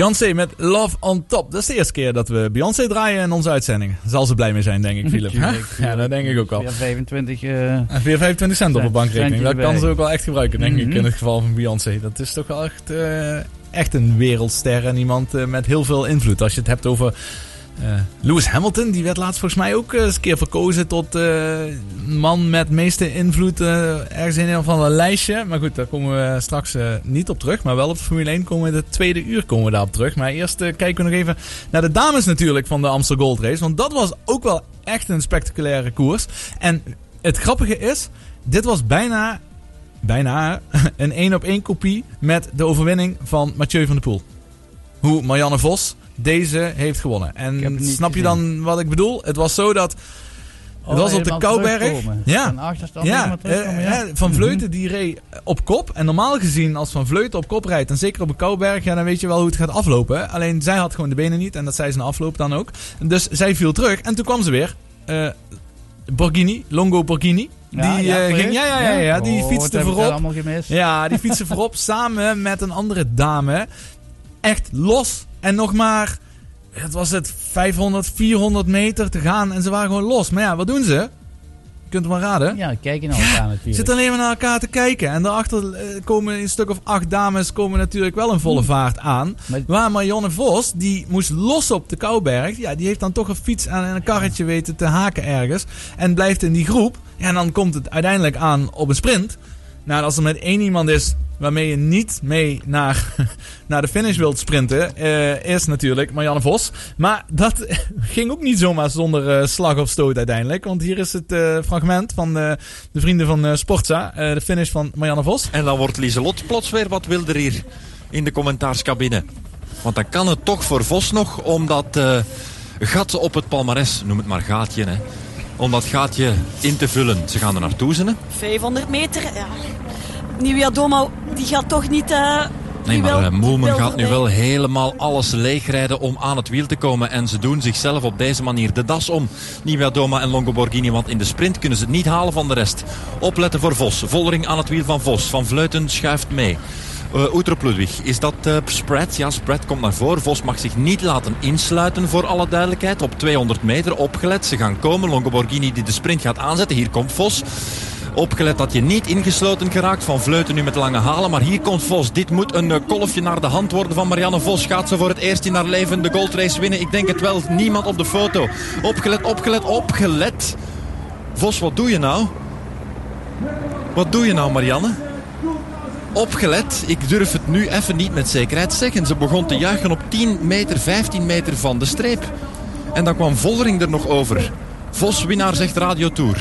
Beyoncé met Love on Top. Dat is de eerste keer dat we Beyoncé draaien in onze uitzending. Zal ze blij mee zijn, denk ik, (laughs) Philip. Ja, dat denk ik ook wel. Ja, 25. eh, En 25 cent op de bankrekening. Dat kan ze ook wel echt gebruiken, denk ik, Mhm. in het geval van Beyoncé. Dat is toch wel echt, eh, echt een wereldster en iemand eh, met heel veel invloed. Als je het hebt over Lewis Hamilton, die werd laatst volgens mij ook eh, eens een keer verkozen tot eh, man met meeste invloed eh, ergens in een of ander lijstje. Maar goed, daar komen we straks eh, niet op terug. Maar wel op de Formule 1 komen we de tweede uur komen we daarop terug. Maar eerst eh, kijken we nog even naar de dames natuurlijk van de Amstel Gold Race. Want dat was ook wel echt een spectaculaire koers. En het grappige is, dit was bijna, bijna (laughs) een één op één kopie met de overwinning van Mathieu van der Poel. Hoe Marianne Vos deze heeft gewonnen. En snap je dan wat ik bedoel? Het was zo dat... Het was op de Kouberg. Ja. Van achterstand Ja, eh, ja. eh, Van Mhm. Vleuten die reed op kop. En normaal gezien, als Van Vleuten op kop rijdt, en zeker op een Kouberg, ja, dan weet je wel hoe het gaat aflopen. Alleen zij had gewoon de benen niet. En dat zei ze de afloop dan ook. Dus zij viel terug. En toen kwam ze weer. Borghini, Longo Borghini. Die, Ja, ja, ging, ja, ja, ja, ja, die Oh, fietste voorop. Ja, die fietsen (laughs) voorop samen met een andere dame. Echt los. En nog maar, het was het 500, 400 meter te gaan. En ze waren gewoon los. Maar ja, wat doen ze? Je kunt het maar raden. Ja, kijken naar elkaar natuurlijk. Zit alleen maar naar elkaar te kijken. En daarachter eh, komen een stuk of acht dames komen natuurlijk wel een volle vaart aan. Maar- Waar Marianne Vos, die moest los op de Kouberg. Ja, die heeft dan toch een fiets aan en een karretje weten te haken ergens. En blijft in die groep. Ja, en dan komt het uiteindelijk aan op een sprint. Nou, als er met één iemand is waarmee je niet mee naar, (laughs) naar de finish wilt sprinten, eh, is natuurlijk Marianne Vos. Maar dat (laughs) ging ook niet zomaar zonder eh, slag of stoot uiteindelijk. Want hier is het eh, fragment van eh, de vrienden van Sportza, de finish van Marianne Vos. En dan wordt Lieselot plots weer wat wilder hier in de commentaarscabine. Want dan kan het toch voor Vos nog om dat eh, gat op het palmares, noem het maar gaatje, hè, om dat gaatje in te vullen. Ze gaan er naartoe, hè? 500 meter, ja. Nieuwia Domo, die gaat toch niet... eh, Nee, maar eh, Moelman wil gaat nu wel helemaal alles leegrijden om aan het wiel te komen. En ze doen zichzelf op deze manier de das om. Nivea Doma en Longo Borghini, want in de sprint kunnen ze het niet halen van de rest. Opletten voor Vos. Vollering aan het wiel van Vos. Van Vleuten schuift mee. Uh, Oetrop Ludwig, is dat eh, spread? Ja, spread komt naar voren. Vos mag zich niet laten insluiten voor alle duidelijkheid. Op 200 meter opgelet. Ze gaan komen. Longo Borghini die de sprint gaat aanzetten. Hier komt Vos. Opgelet dat je niet ingesloten geraakt. Van Vleuten nu met lange halen. Maar hier komt Vos. Dit moet een eh, kolfje naar de hand worden van Marianne Vos. Gaat ze voor het eerst in haar leven de goldrace winnen? Ik denk het wel. Niemand op de foto. Opgelet, opgelet, opgelet. Vos, wat doe je nou? Wat doe je nou, Marianne? Opgelet, ik durf het nu even niet met zekerheid zeggen. Ze begon te juichen op 10 meter, 15 meter van de streep. En dan kwam Vollering er nog over. Vos, winnaar, zegt Radio Tour.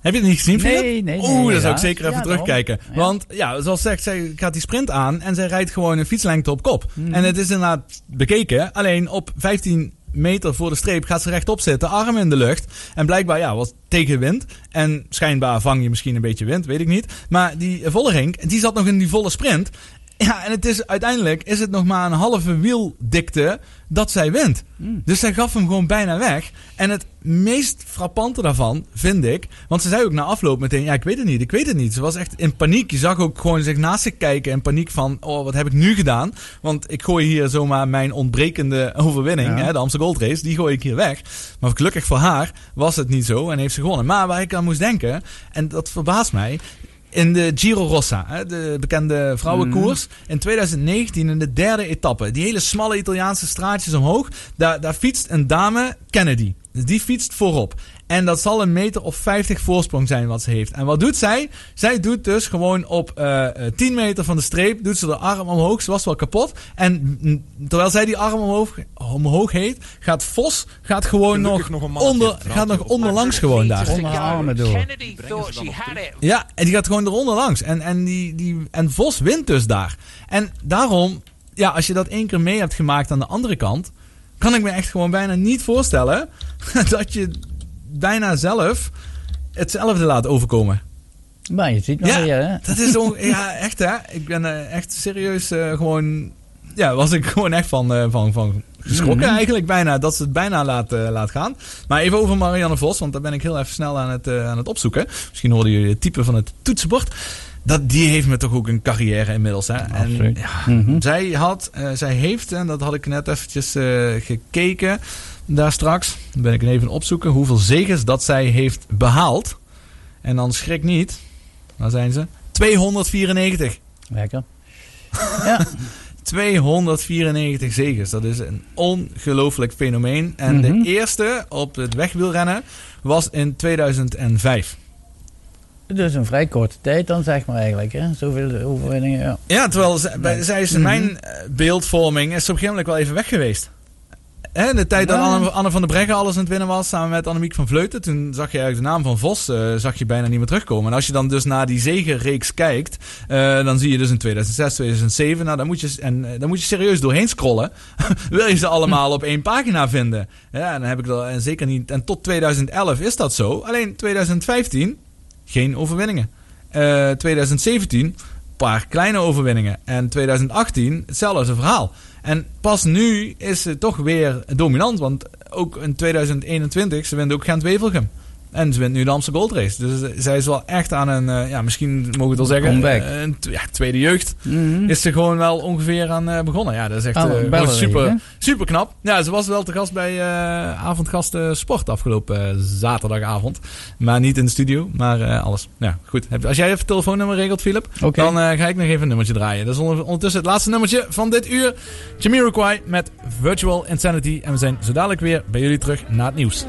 Heb je het niet gezien, Philip? Nee, nee, nee, Oeh, dat zou ik ja. zeker even Ja, terugkijken. Ja. Want ja, zoals zegt, zij gaat die sprint aan en zij rijdt gewoon een fietslengte op kop. Mhm. En het is inderdaad bekeken. Alleen op 15 meter voor de streep gaat ze rechtop zitten, arm in de lucht. En blijkbaar, ja, was tegenwind. En schijnbaar vang je misschien een beetje wind, weet ik niet. Maar die Vollering, die zat nog in die volle sprint. Ja, en het is uiteindelijk is het nog maar een halve wieldikte dat zij wint. Dus zij gaf hem gewoon bijna weg. En het meest frappante daarvan vind ik, want ze zei ook na afloop meteen, ja, ik weet het niet, ik weet het niet. Ze was echt in paniek. Je zag ook gewoon zich naast zich kijken in paniek van, oh, wat heb ik nu gedaan? Want ik gooi hier zomaar mijn ontbrekende overwinning, Ja. hè, de Amsterdam Gold Race, die gooi ik hier weg. Maar gelukkig voor haar was het niet zo en heeft ze gewonnen. Maar waar ik aan moest denken, en dat verbaast mij, in de Giro Rossa, hè, de bekende vrouwenkoers. In 2019 in de derde etappe. Die hele smalle Italiaanse straatjes omhoog. Daar, daar fietst een dame, Kennedy. Dus die fietst voorop. En dat zal een meter of 50 voorsprong zijn wat ze heeft. En wat doet zij? Zij doet dus gewoon op eh, eh, 10 meter van de streep, doet ze de arm omhoog. Ze was wel kapot. En terwijl zij die arm omhoog, omhoog heet, gaat Vos gaat gewoon nog, onder, gaat nog onderlangs gewoon daar. Onder haar armen door. Ja, en die gaat gewoon eronder langs. En, en, die, die, en Vos wint dus daar. En daarom, ja, als je dat één keer mee hebt gemaakt aan de andere kant, kan ik me echt gewoon bijna niet voorstellen (laughs) dat je bijna zelf hetzelfde laat overkomen. Maar je ziet Ja, weer, hè? Dat is ja, echt hè. Ik ben eh, echt serieus eh, gewoon, ja, was ik (laughs) gewoon echt van, eh, van, van geschrokken Mhm. eigenlijk bijna, dat ze het bijna laat, laat gaan. Maar even over Marianne Vos, want daar ben ik heel even snel aan het, aan het opzoeken. Misschien hoorden jullie het type van het toetsenbord. Dat, die heeft me toch ook een carrière inmiddels. Hè? En Absoluut. ja, Mhm. zij, had, eh, zij heeft, en dat had ik net eventjes eh, gekeken daar straks. Dan ben ik even opzoeken hoeveel zegens dat zij heeft behaald. En dan schrik niet. Waar zijn ze? 294. Lekker. (laughs) 294 zegens. Dat is een ongelooflijk fenomeen. En Mhm. de eerste op het wegwielrennen was in 2005. Dus een vrij korte tijd dan, zeg maar eigenlijk. Hè? Zoveel overwinningen, ja. Ja, terwijl zij, bij, zij is in Mhm. mijn eh, beeldvorming is op een gegeven moment wel even weg geweest. Hè, de tijd dat. Anne, Anne van der Breggen alles aan het winnen was, samen met Annemiek van Vleuten, toen zag je eigenlijk de naam van Vos eh, zag je bijna niet meer terugkomen. En als je dan dus naar die zegenreeks kijkt, eh, dan zie je dus in 2006, 2007, nou, dan, moet je, en, dan moet je serieus doorheen scrollen. (laughs) Wil je ze allemaal op één pagina vinden? Ja, dan heb ik dat en zeker niet. En tot 2011 is dat zo. Alleen 2015 geen overwinningen. Eh, 2017 een paar kleine overwinningen. En 2018 hetzelfde verhaal. En pas nu is ze toch weer dominant. Want ook in 2021, ze wint ook Gent-Wevelgem. En ze wint nu de Amsterdam Gold Race. Dus eh, zij is wel echt aan een, eh, ja, misschien mogen we het wel zeggen, Comeback. eh, een ja, tweede jeugd. Mhm. Is ze gewoon wel ongeveer aan begonnen. Ja, dat is echt hè? super, super knap. Ja, ze was wel te gast bij eh avondgasten Sport afgelopen zaterdagavond. Maar niet in de studio, maar eh, alles. Ja, goed. Heb- Als jij even het telefoonnummer regelt, Philip, Oké. dan ga ik nog even een nummertje draaien. Dat is onder- ondertussen het laatste nummertje van dit uur. Jamiroquai met Virtual Insanity. En we zijn zo dadelijk weer bij jullie terug na het nieuws.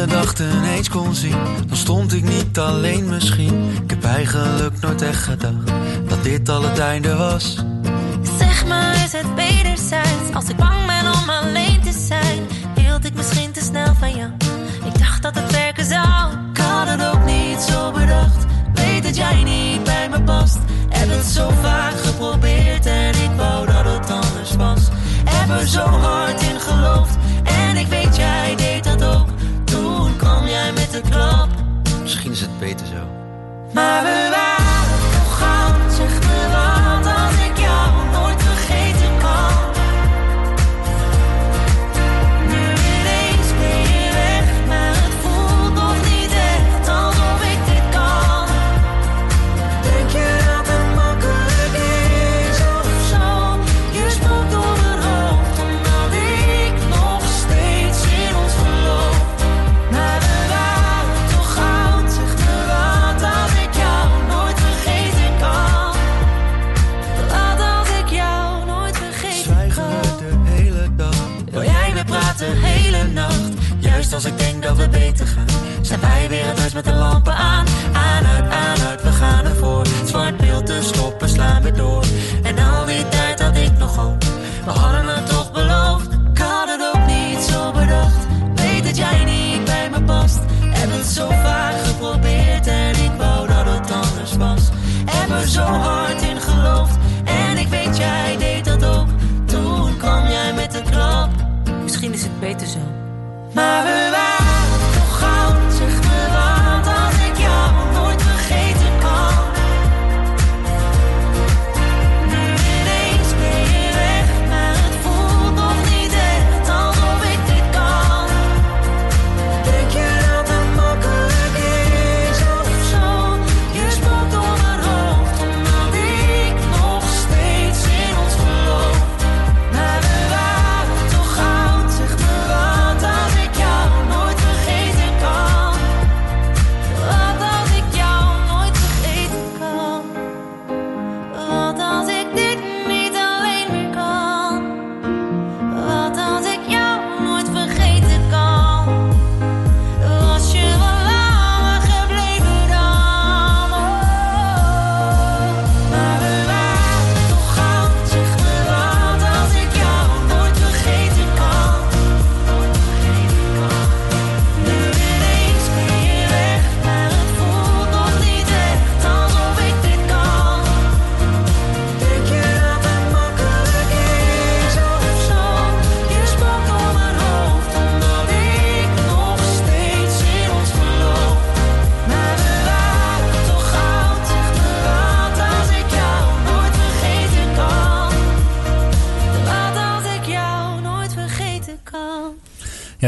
Gedachten eens kon zien, dan stond ik niet alleen misschien. Ik heb eigenlijk nooit echt gedacht dat dit al het einde was. Zeg maar, is het wederzijds? Als ik bang ben om alleen Maar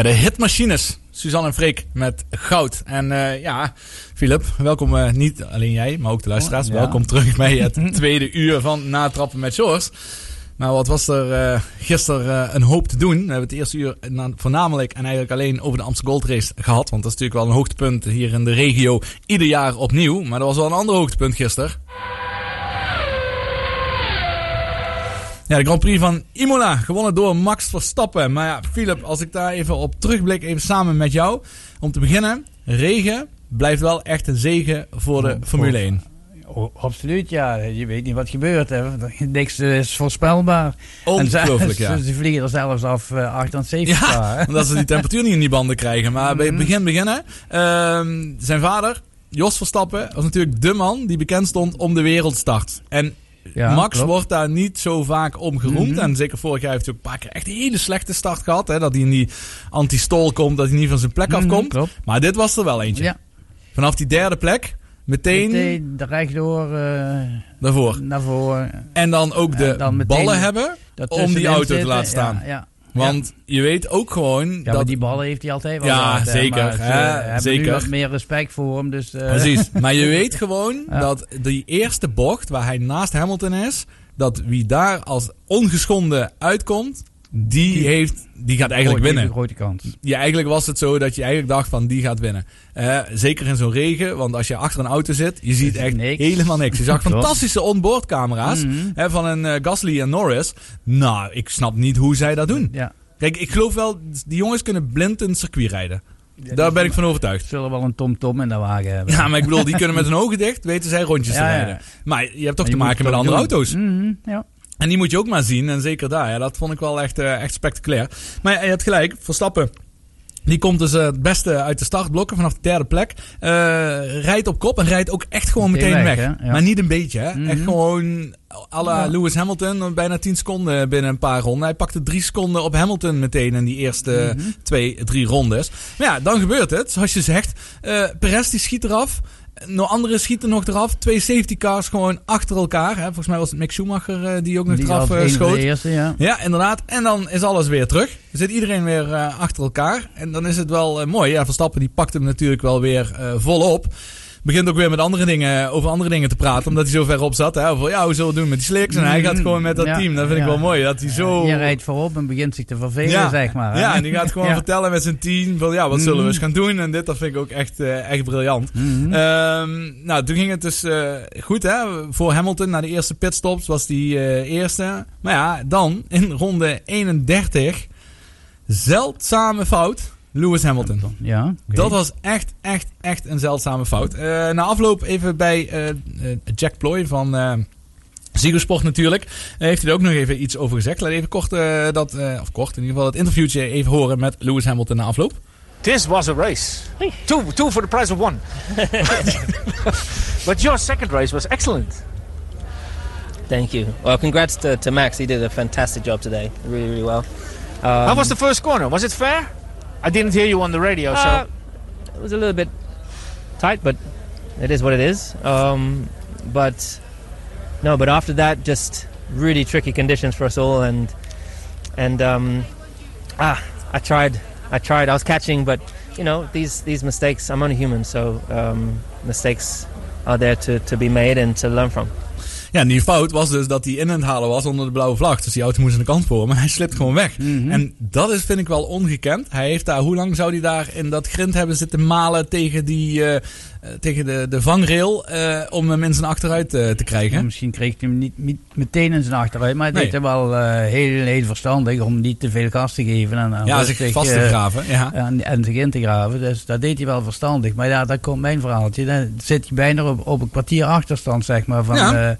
Ja, de hitmachines. Suzanne en Freek met goud. En eh, ja, Philip, welkom eh, niet alleen jij, maar ook de luisteraars. Ja. Welkom terug bij het (laughs) tweede uur van Natrappen met Shores. Maar wat was er eh, gisteren een hoop te doen. We hebben het eerste uur na- voornamelijk en eigenlijk alleen over de Amsterdam Gold Race gehad. Want dat is natuurlijk wel een hoogtepunt hier in de regio. Ieder jaar opnieuw. Maar er was wel een ander hoogtepunt gisteren. Ja, de Grand Prix van Imola, gewonnen door Max Verstappen. Maar ja, Philip, als ik daar even op terugblik, even samen met jou. Om te beginnen, regen blijft wel echt een zegen voor de Formule 1. O- Absoluut, ja. Je weet niet wat gebeurt. Hè. Niks is voorspelbaar. Ongelooflijk, ja. ze, vliegen er zelfs af eh 78 Ja, hè. omdat ze die temperatuur niet in die banden krijgen. Maar bij het begin beginnen. Ehm, zijn vader, Jos Verstappen, was natuurlijk de man die bekend stond om de wereldstart. En Ja, Max klopt. wordt daar niet zo vaak om geroemd. Mhm. En zeker vorig jaar heeft hij ook een paar keer echt een hele slechte start gehad. Hè? Dat hij in die anti-stol komt, dat hij niet van zijn plek Mhm, afkomt. klopt. Maar dit was er wel eentje. Ja. Vanaf die derde plek, meteen, Meteen rechtdoor eh, daarvoor. naar voren. En dan ook de dan ballen hebben om die auto te laten staan. Ja, ja. Want je weet ook gewoon Ja, maar dat... die ballen heeft hij altijd wel Ja, gehad, zeker, maar ze hè, hebben nu zeker. wat meer respect voor hem. Dus, eh, Precies. (laughs) Maar je weet gewoon Ja. dat die eerste bocht waar hij naast Hamilton is, dat wie daar als ongeschonden uitkomt, die, Die- heeft, die gaat eigenlijk winnen. grote kans. Ja, eigenlijk was het zo dat je eigenlijk dacht van die gaat winnen. Eh, zeker in zo'n regen, want als je achter een auto zit, je ziet echt helemaal niks. Je (laughs) zag fantastische onboardcamera's Mhm. hè, van een eh, Gasly en Norris. Nou, ik snap niet hoe zij dat doen. Ja. Kijk, ik geloof wel, die jongens kunnen blind een circuit rijden. Daar ben ik van overtuigd. Zullen wel een tom-tom in de wagen hebben. Ja, maar ik bedoel, die kunnen met hun ogen dicht, weten zij rondjes (laughs) Ja, te rijden. Maar je hebt toch En te maken met andere doen. auto's. Mhm, ja. En die moet je ook maar zien. En zeker daar. Ja, dat vond ik wel echt, eh, echt spectaculair. Maar je hebt gelijk. Verstappen. Die komt dus eh, het beste uit de startblokken vanaf de derde plek. Eh, rijdt op kop en rijdt ook echt gewoon Meteen meteen weg, weg. hè? Ja. Maar niet een beetje. Hè? Mhm. Echt gewoon à la Ja. Lewis Hamilton. Bijna 10 seconden binnen een paar ronden. Hij pakte drie seconden op Hamilton meteen in die eerste Mhm. twee, drie rondes. Maar ja, dan gebeurt het. Zoals je zegt. Eh Perez die schiet eraf. Nog andere schieten nog eraf. Twee safety cars gewoon achter elkaar. Hè? Volgens mij was het Mick Schumacher eh, die ook nog Die eraf eh, schoot. eerste, ja. Ja, inderdaad. En dan is alles weer terug. Dan zit iedereen weer eh, achter elkaar. En dan is het wel mooi. Ja, Verstappen die pakt hem natuurlijk wel weer volop. Begint ook weer met andere dingen, over andere dingen te praten. Omdat hij zo ver op zat. Hè? Over, ja, hoe zullen we doen met die slicks? En hij gaat gewoon met dat Ja, team. Dat vind ik wel mooi. Dat hij zo... Je rijdt voorop en begint zich te vervelen, ja, zeg maar. hè? Ja, en die gaat gewoon (laughs) vertellen met zijn team. Van, ja, wat zullen we Mhm. eens gaan doen? En dit, dat vind ik ook echt, eh, echt briljant. Mhm. Ehm, nou, toen ging het dus eh, goed hè. Voor Hamilton, na de eerste pitstops, was die eh, eerste. Maar ja, dan in ronde 31, zeldzame fout, Lewis Hamilton. Ja. Dat was echt, echt, echt een zeldzame fout. Eh, na afloop even bij eh, eh, Jack Ploy van... Ziggo Sport natuurlijk. Heeft hij er ook nog even iets over gezegd. Laat even kort eh, dat, eh, of kort in ieder geval, het interviewtje even horen met Lewis Hamilton na afloop. This was a race. Two, two for the price of one. (laughs) but your second race was excellent. Thank you. Well, congrats to, to Max. He did a fantastic job today. Really, really well. Um, How was the first corner? Was it fair? I didn't hear you on the radio, Uh, so it was a little bit tight, but it is what it is. Um, but no, but after that, just really tricky conditions for us all, and and um, ah, I tried, I tried. I was catching, but you know these these mistakes. I'm only human, so um, mistakes are there to, to be made and to learn from. Ja, die fout was dus dat hij in het halen was onder de blauwe vlag. Dus die auto moest aan de kant voor, maar hij slipt gewoon weg. En dat is, vind ik wel ongekend. Hij heeft daar, hoe lang zou hij daar in dat grind hebben zitten malen tegen, die, eh, tegen de, de vangrail eh, om hem in zijn achteruit eh, te krijgen? Ja, misschien kreeg hij hem niet, niet meteen in zijn achteruit, maar hij Nee. deed hem wel eh, heel, heel verstandig om niet te veel gas te geven. En, en Ja, zich vast te eh, graven, ja. En, en zich in te graven. Dus dat deed hij wel verstandig. Maar ja, daar komt mijn verhaaltje. Dan zit hij bijna op, op een kwartier achterstand, zeg maar, van, Ja. eh,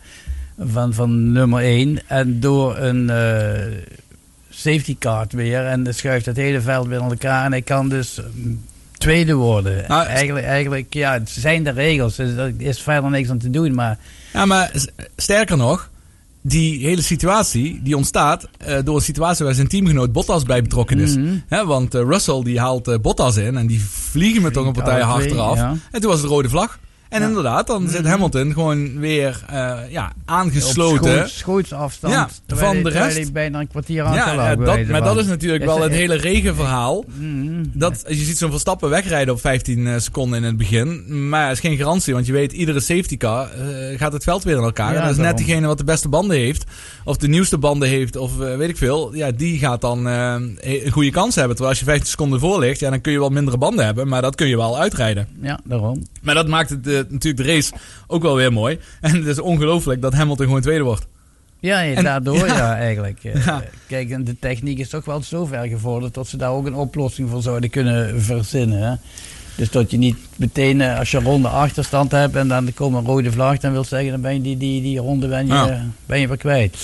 van, van nummer 1. En door een eh, safety card weer. En dan schuift het hele veld weer aan elkaar. En hij kan dus mm, tweede worden. Nou, eigenlijk, eigenlijk, ja, het zijn de regels. Dus er is verder niks aan te doen. Maar Ja, maar sterker nog, die hele situatie die ontstaat eh, door een situatie waar zijn teamgenoot Bottas bij betrokken is. Mhm. Want eh, Russell die haalt eh, Bottas in en die vliegen met toch een partij hard eraf. ja. En toen was het rode vlag. En Ja. inderdaad, dan zit Mhm. Hamilton gewoon weer eh, ja, op aangesloten. schoot- schootsafstand. Ja, van de rest. hij bijna een kwartier lag, ja, dat, wijze maar dat is natuurlijk Is wel het hele regenverhaal. Mhm. Dat, je ziet zo'n Verstappen wegrijden op 15 eh, seconden in het begin. Maar dat is geen garantie, want je weet, iedere safety car eh, gaat het veld weer in elkaar. En dat is net diegene wat de beste banden heeft, of de nieuwste banden heeft, of eh, weet ik veel. Ja, die gaat dan eh, een goede kans hebben. Terwijl als je 15 seconden voor ligt, ja, dan kun je wel mindere banden hebben, maar dat kun je wel uitrijden. Ja, daarom. Maar dat maakt het, eh, natuurlijk de race ook wel weer mooi. (laughs) En het is ongelooflijk dat Hamilton gewoon tweede wordt. Ja, En- daardoor (laughs) ja. ja, eigenlijk. Eh, Ja. Kijk, en de techniek is toch wel zo ver gevorderd dat ze daar ook een oplossing voor zouden kunnen verzinnen. Hè? Dus dat je niet meteen, eh, als je een ronde achterstand hebt en dan komt een rode vlag, dan wil zeggen, dan ben je die, die, die ronde ben je, Ja. ben je weer kwijt.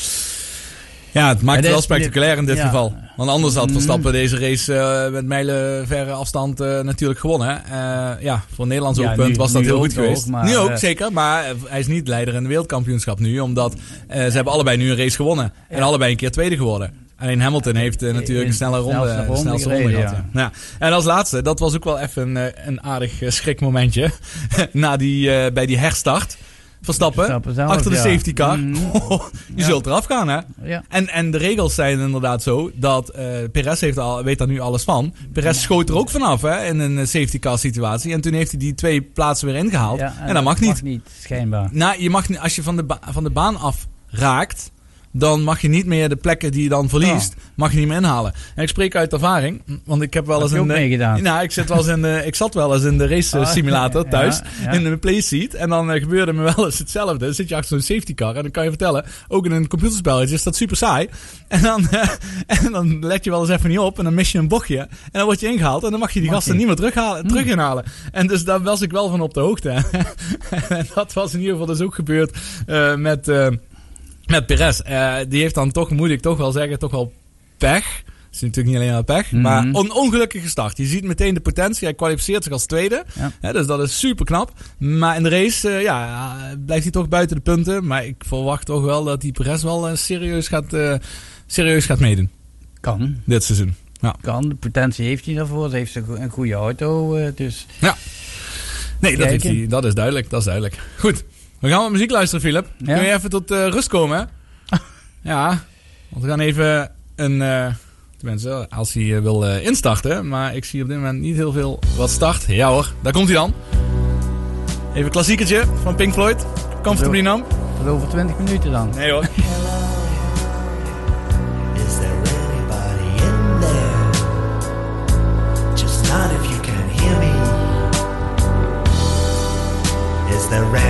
Ja, het maakt het wel spectaculair in dit ja. geval. Want anders had Mhm. Verstappen deze race eh, met mijlenverre afstand eh, natuurlijk gewonnen. Eh, ja, voor een Nederlands Ja, oogpunt nu- was dat heel goed geweest. maar, nu ook, zeker. Maar hij is niet leider in het wereldkampioenschap nu. Omdat ze hebben allebei nu een race gewonnen. En allebei een keer tweede geworden. Alleen Hamilton heeft natuurlijk een snelle ronde, snelste de ronde snelste ronde gereden, gehad. Ja. Ja. En als laatste, dat was ook wel even een, een aardig schrikmomentje. (laughs) Na die, bij die herstart. Verstappen, Verstappen zelf, achter de ja. safety car. Mhm. (laughs) je Ja. zult eraf gaan, hè? Ja. En, en de regels zijn inderdaad zo dat eh Perez heeft al, weet daar nu alles van. Perez schoot er ook vanaf hè, in een eh, safety car situatie. En toen heeft hij die twee plaatsen weer ingehaald. Ja, en, dat mag niet. Mag niet, schijnbaar. Nou, je mag niet, als je van de, ba- van de baan af raakt, dan mag je niet meer de plekken die je dan verliest, mag je niet meer inhalen. En ik spreek uit ervaring, want ik heb wel eens een... eh? (laughs) Nou, ik, zit wel eens in de, ik zat wel eens in de race eh, Oh, simulator ja, thuis, ja. in de playseat. En dan eh, gebeurde me wel eens hetzelfde. Dan zit je achter zo'n safety car en dan kan je vertellen, ook in een computerspelletje is dat super saai. (laughs) En dan, en dan let je wel eens even niet op en dan mis je een bochtje. En dan word je ingehaald en dan mag je die Mag gasten niet meer terughalen, terug inhalen. En dus daar was ik wel van op de hoogte. (laughs) en dat was in ieder geval dus ook gebeurd met, met Perez. Eh, die heeft dan toch, moet ik toch wel zeggen, toch wel pech. Het is natuurlijk niet alleen maar pech, Mhm. maar on ongelukkige start. Je ziet meteen de potentie. Hij kwalificeert zich als tweede. Ja. Hè, dus dat is super knap. Maar in de race eh, ja, blijft hij toch buiten de punten. Maar ik verwacht toch wel dat die Perez wel eh, serieus, gaat, serieus gaat meedoen. Kan. Dit seizoen. Ja. Kan, de potentie heeft hij daarvoor. Ze heeft een go- een goede auto, dus... Ja. Nee, dat, heeft hij, dat is duidelijk. Dat is duidelijk. Goed. We gaan wat muziek luisteren, Philip. Ja. Kun je even tot eh, rust komen, hè? (laughs) ja. Want we gaan even een... eh, tenminste, als hij eh, wil instarten. Maar ik zie op dit moment niet heel veel wat start. Ja hoor, daar komt hij dan. Even een klassiekertje van Pink Floyd. Comfortably Numb. Tot over 20 minuten dan. Nee hoor. Is there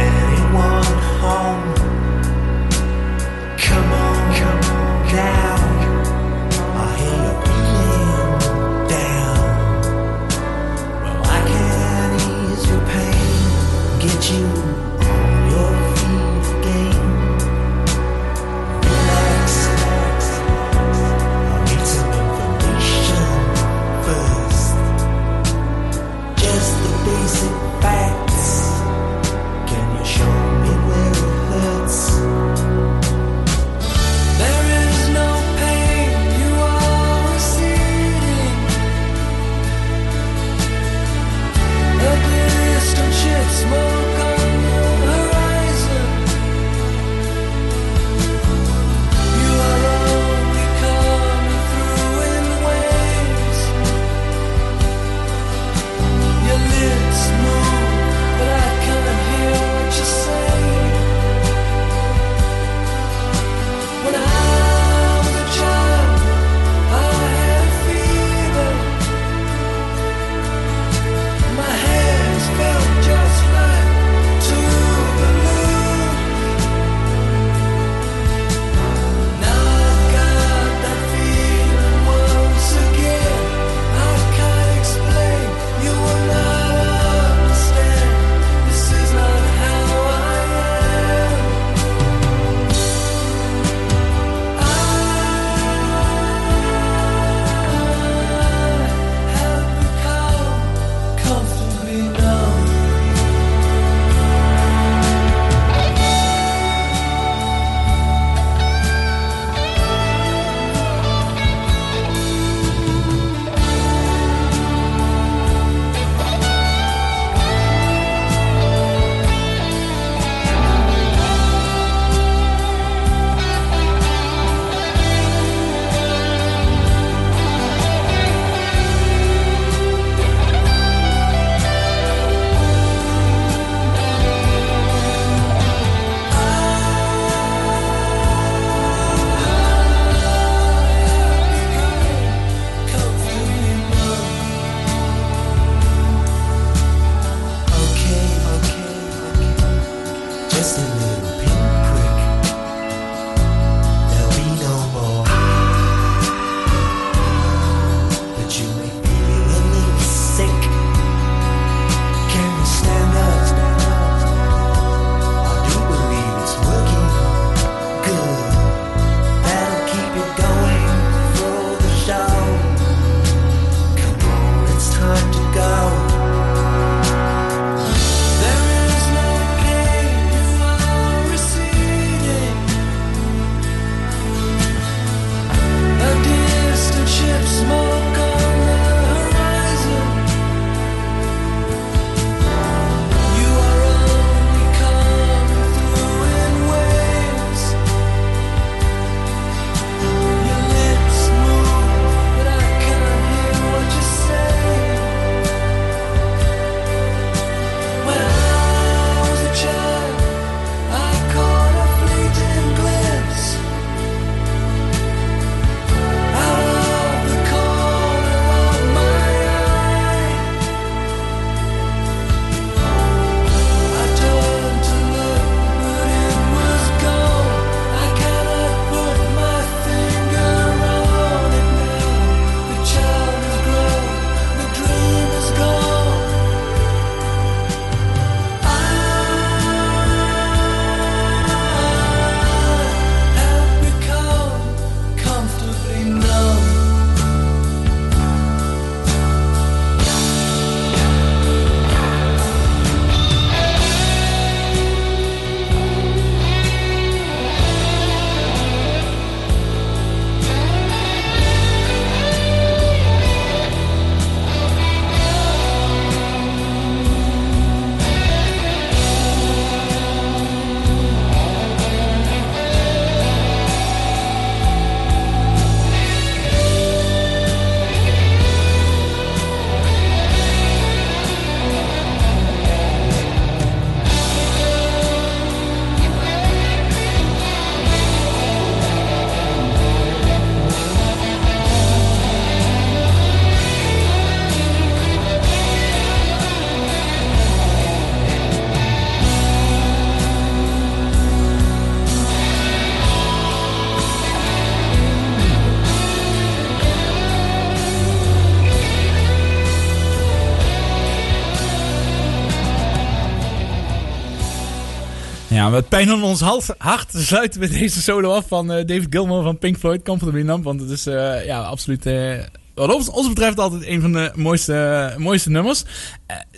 Ja, met pijn in ons hart, hart sluiten we deze solo af van eh, David Gilmour van Pink Floyd, Comfortably Numb. Want het is eh, ja, absoluut, eh, wat ons, ons betreft, altijd een van de mooiste, mooiste nummers.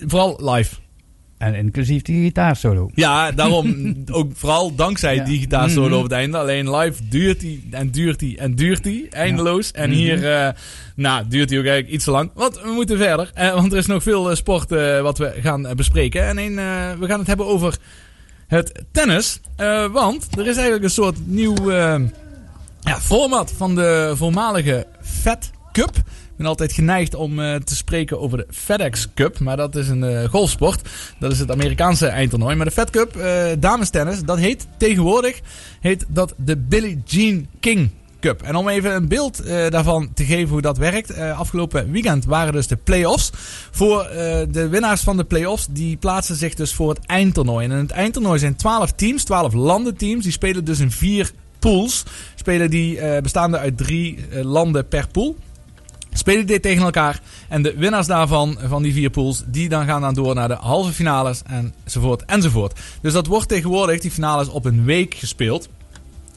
Vooral live. En inclusief die gitaarsolo. Ja, daarom (laughs) ook vooral dankzij Ja. die gitaarsolo Mhm. op het einde. Alleen live duurt die en duurt die en duurt die eindeloos. En Mhm. hier nou, duurt die ook eigenlijk iets te lang. Want we moeten verder. Want er is nog veel sport wat we gaan bespreken. En we gaan het hebben over het tennis. Eh, want er is eigenlijk een soort nieuw eh, ja, format van de voormalige Fed Cup. Ik ben altijd geneigd om eh, te spreken over de FedEx Cup. Maar dat is een golfsport. Dat is het Amerikaanse eindtoernooi. Maar de Fed Cup, eh damestennis, dat heet tegenwoordig heet dat de Billie Jean King Cup. En om even een beeld eh, daarvan te geven hoe dat werkt. eh, afgelopen weekend waren dus de play-offs. Voor eh, de winnaars van de play-offs, die plaatsen zich dus voor het eindtoernooi. En in het eindtoernooi zijn 12 teams, 12 landenteams. Die spelen dus in vier pools. Spelen die bestaande uit drie landen per pool. Spelen dit tegen elkaar. En de winnaars daarvan, van die vier pools, die dan gaan dan door naar de halve finales enzovoort enzovoort. Dus dat wordt tegenwoordig, die finales, op een week gespeeld.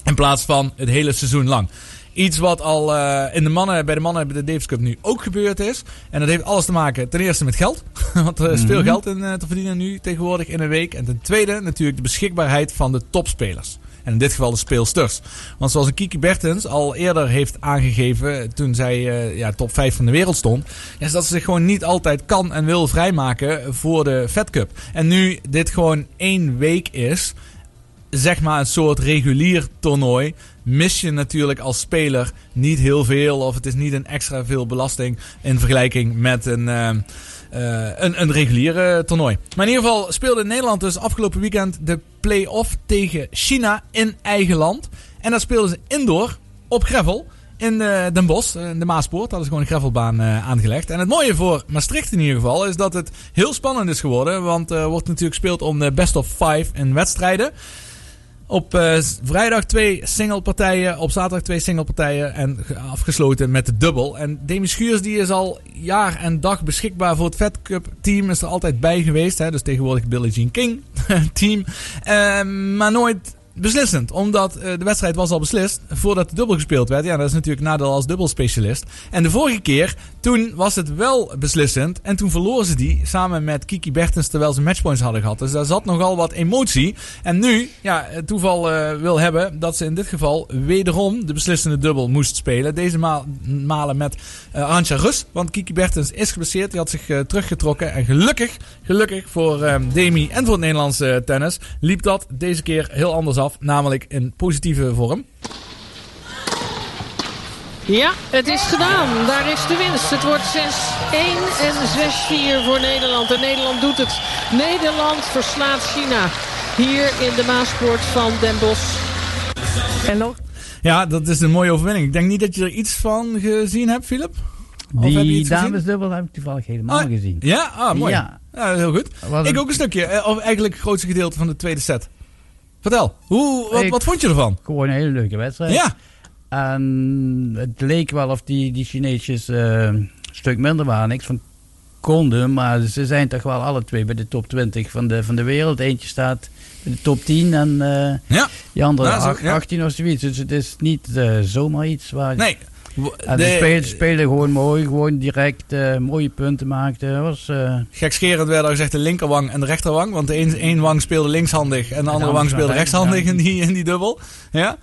In plaats van het hele seizoen lang. Iets wat al eh, in de mannen, bij de mannen bij de Davis Cup nu ook gebeurd is. En dat heeft alles te maken ten eerste met geld. (laughs) Want er is veel Mhm. geld in eh, te verdienen nu tegenwoordig in een week. En ten tweede natuurlijk de beschikbaarheid van de topspelers. En in dit geval de speelsters. Want zoals Kiki Bertens al eerder heeft aangegeven toen zij eh, ja, top 5 van de wereld stond. Is dat ze zich gewoon niet altijd kan en wil vrijmaken voor de Fed Cup. En nu dit gewoon één week is zeg maar een soort regulier toernooi, mis je natuurlijk als speler niet heel veel. Of het is niet een extra veel belasting in vergelijking met een, eh, eh, een, een reguliere toernooi. Maar in ieder geval speelde Nederland dus afgelopen weekend de play-off tegen China in eigen land. En dat speelden ze indoor op gravel. In eh, Den Bosch, in de Maaspoort. Dat is gewoon een gravelbaan aangelegd. En het mooie voor Maastricht in ieder geval is dat het heel spannend is geworden. Want er wordt natuurlijk gespeeld om de best of five in wedstrijden. Op eh, vrijdag twee singlepartijen, op zaterdag twee singlepartijen en ge- afgesloten met de dubbel. En Demi Schuurs die is al jaar en dag beschikbaar voor het Fed Cup team, is er altijd bij geweest. Hè? Dus tegenwoordig Billie Jean King (laughs) team. Eh, maar nooit beslissend, omdat eh, de wedstrijd was al beslist voordat de dubbel gespeeld werd. Ja, dat is natuurlijk nadeel als dubbelspecialist. En de vorige keer, toen was het wel beslissend en toen verloren ze die samen met Kiki Bertens terwijl ze matchpoints hadden gehad. Dus daar zat nogal wat emotie. En nu, ja, het toeval eh, wil hebben dat ze in dit geval wederom de beslissende dubbel moest spelen. Deze maal, malen met eh Arantxa Rus, want Kiki Bertens is geblesseerd. Die had zich eh, teruggetrokken en gelukkig, gelukkig voor eh, Demi en voor het Nederlandse tennis liep dat deze keer heel anders af. Namelijk in positieve vorm. Ja, het is gedaan. Daar is de winst. Het wordt 6-1 en 6-4 voor Nederland. En Nederland doet het. Nederland verslaat China. Hier in de Maaspoort van Den Bosch. En nog? Ja, dat is een mooie overwinning. Ik denk niet dat je er iets van gezien hebt, Philip. Die damesdubbel heb ik toevallig helemaal Ah, gezien. Ja, ah, mooi. Ja. Ja, heel goed. Ik ook een stukje. eh, Of eigenlijk het grootste gedeelte van de tweede set. Vertel, hoe, wat, Ik- wat vond je ervan? Gewoon een hele leuke wedstrijd. Ja. En het leek wel of die, die Chineesjes eh, een stuk minder waren. Niks van konden, maar ze zijn toch wel alle twee bij de top 20 van de, van de wereld. Eentje staat de top 10 en eh Ja. die andere Ja, zo- ja. 18 of zoiets. Dus het is niet eh, zomaar iets waar... Nee. En De- de spelen, spelen gewoon mooi, gewoon direct eh, mooie punten maakten. Was... Gekscherend werd al gezegd de linkerwang en de rechterwang. Want de een, een wang speelde linkshandig en de andere wang speelde rechts, rechtshandig in die, in die dubbel. Ja.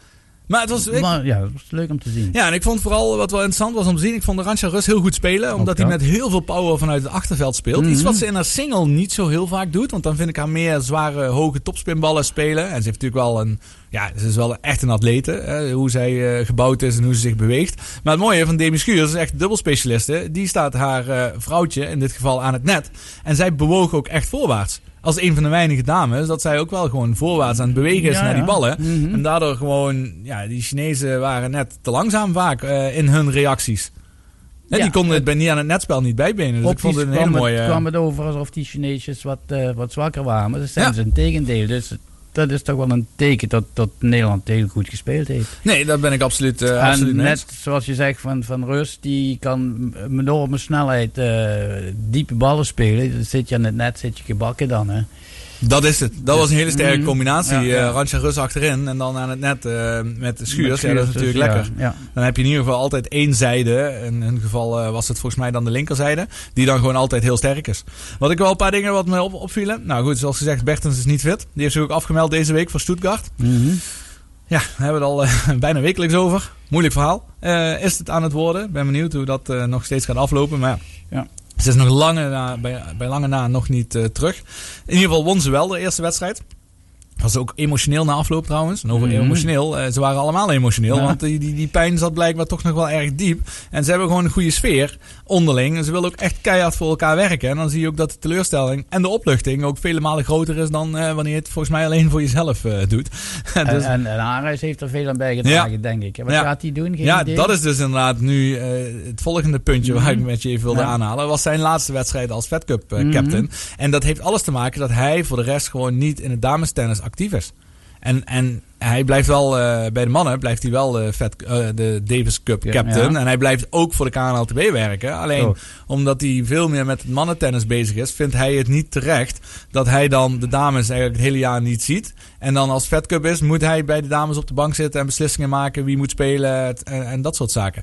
Maar het was... ik- maar, ja, dat was leuk om te zien. Ja, en ik vond vooral wat wel interessant was om te zien. Ik vond de Ransja Rus heel goed spelen. Omdat hij met heel veel power vanuit het achterveld speelt. Iets Mhm. wat ze in haar single niet zo heel vaak doet. Want dan vind ik haar meer zware, hoge topspinballen spelen. En ze heeft natuurlijk wel een. Ja, ze is wel echt een atlete. Hè, hoe zij eh, gebouwd is en hoe ze zich beweegt. Maar het mooie van Demi Schuurs is echt dubbelspecialiste. Die staat haar eh, vrouwtje, in dit geval, aan het net. En zij bewoog ook echt voorwaarts. Als een van de weinige dames, dat zij ook wel gewoon voorwaarts aan het bewegen is Ja, naar die ja. ballen. Mhm. En daardoor gewoon, ja, die Chinezen waren net te langzaam vaak eh, in hun reacties. Ja, die konden het bij, niet aan het netspel niet bijbenen. Dus ik vond het een hele mooie... het, kwam het over alsof die Chineesjes wat, eh, wat zwakker waren. Maar dat zijn ze een tegendeel. Dus dat is toch wel een teken dat, dat Nederland heel goed gespeeld heeft. Nee, daar ben ik absoluut, absoluut en mee net eens. zoals je zegt van, van Rust, die kan met enorme snelheid eh, diepe ballen spelen. Dan zit je aan het net, zit je gebakken dan. Hè. Dat is het. Dat was een hele sterke Mhm. combinatie. Ja, ja. Eh, Rus achterin en dan aan het net eh, met de Schuurs. Ja, dat is natuurlijk dus, lekker. ja. Dan heb je in ieder geval altijd één zijde. In hun geval eh, was het volgens mij dan de linkerzijde. Die dan gewoon altijd heel sterk is. Wat ik wel een paar dingen wat me op, opvielen. Nou goed, zoals gezegd, Bertens is niet fit. Die heeft zich ook afgemeld deze week voor Stuttgart. Mhm. Ja, daar hebben we het al (laughs) bijna wekelijks over. Moeilijk verhaal. Is het aan het worden? Ben benieuwd hoe dat nog steeds gaat aflopen. Maar ja. Ze is nog lange na, bij, bij lange na nog niet eh, terug. In ieder geval won ze wel de eerste wedstrijd. Was ook emotioneel na afloop trouwens. En over Mhm. emotioneel, eh, ze waren allemaal emotioneel. Ja. Want die, die, die pijn zat blijkbaar toch nog wel erg diep. En ze hebben gewoon een goede sfeer onderling. En ze willen ook echt keihard voor elkaar werken. En dan zie je ook dat de teleurstelling en de opluchting ook vele malen groter is dan eh, wanneer je het volgens mij alleen voor jezelf eh, doet. (laughs) En, Dus- en, en Ares heeft er veel aan bijgedragen, denk ik. Wat Ja. gaat hij doen? Geen ja, idee? dat is dus inderdaad nu eh, het volgende puntje waar ik Mhm. met je even wilde Ja. aanhalen. was zijn laatste wedstrijd als Fed Cup Mhm. captain. En dat heeft alles te maken dat hij voor de rest gewoon niet in het damestennis actief is. En, en hij blijft wel eh, bij de mannen, blijft hij wel de, Fed, eh, de Davis Cup captain. ja. En hij blijft ook voor de KNLTB werken. Alleen Zo. omdat hij veel meer met het mannentennis bezig is, vindt hij het niet terecht dat hij dan de dames eigenlijk het hele jaar niet ziet. En dan als Fed Cup is, moet hij bij de dames op de bank zitten en beslissingen maken wie moet spelen en, en dat soort zaken.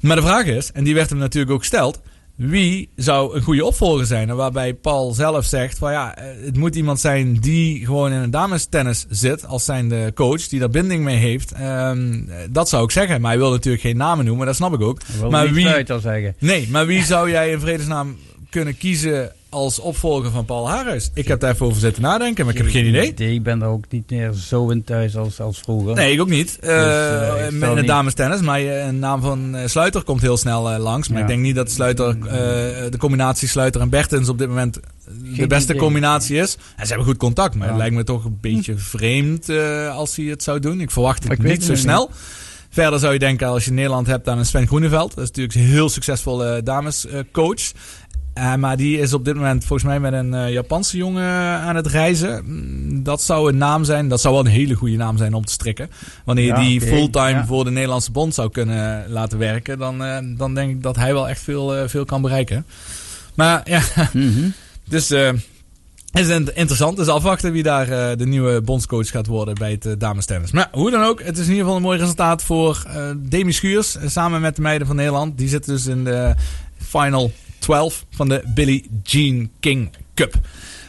Maar de vraag is, en die werd hem natuurlijk ook gesteld. Wie zou een goede opvolger zijn? En waarbij Paul zelf zegt: van ja, eh, het moet iemand zijn die gewoon in een damestennis zit. Als zijn de coach, die daar binding mee heeft. Ehm, dat zou ik zeggen. Maar hij wil natuurlijk geen namen noemen, dat snap ik ook. maar wie, zeggen. Nee, maar wie (laughs) zou jij in vredesnaam kunnen kiezen als opvolger van Paul Haarhuis? Ik heb daar even over zitten nadenken, maar ik heb geen idee. Ik ben er ook niet meer zo in thuis als, als vroeger. Nee, ik ook niet. Dus, eh, Eh, ik met zal de niet- damestennis. Maar eh, een naam van eh, Sluiter komt heel snel eh, langs. Maar Ja. ik denk niet dat Sluiter, eh, de combinatie Sluiter en Bertens op dit moment eh, de beste idee. combinatie is. En ze hebben goed contact. Maar Ja. het lijkt me toch een beetje vreemd eh, als hij het zou doen. Ik verwacht het Ik niet zo snel. Verder zou je denken, als je Nederland hebt aan een Sven Groeneveld. Dat is natuurlijk een heel succesvolle damescoach. Eh, maar die is op dit moment volgens mij met een eh, Japanse jongen aan het reizen. Mm, Dat zou een naam zijn. Dat zou wel een hele goede naam zijn om te strikken. Wanneer je Ja, die fulltime ja. voor de Nederlandse bond zou kunnen laten werken. Dan, eh, dan denk ik dat hij wel echt veel, eh, veel kan bereiken. Maar ja, Mhm. (laughs) dus... eh het is in- interessant. Dus afwachten wie daar eh, de nieuwe bondscoach gaat worden bij het uh, damestennis. Maar hoe dan ook, het is in ieder geval een mooi resultaat voor eh Demi Schuurs. eh, samen met de meiden van Nederland. Die zitten dus in de final 12 van de Billie Jean King Cup.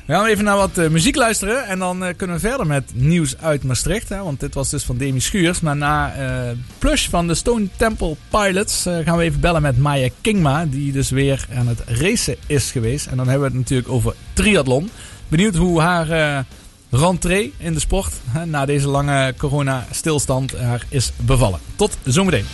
We gaan even naar wat eh, muziek luisteren. En dan eh, kunnen we verder met nieuws uit Maastricht. Hè, want dit was dus van Demi Schuurs. Maar na eh Plush van de Stone Temple Pilots gaan we even bellen met Maya Kingma. Die dus weer aan het racen is geweest. En dan hebben we het natuurlijk over triathlon. Benieuwd hoe haar rentree in de sport hè, na deze lange corona-stilstand haar is bevallen. Tot zometeen.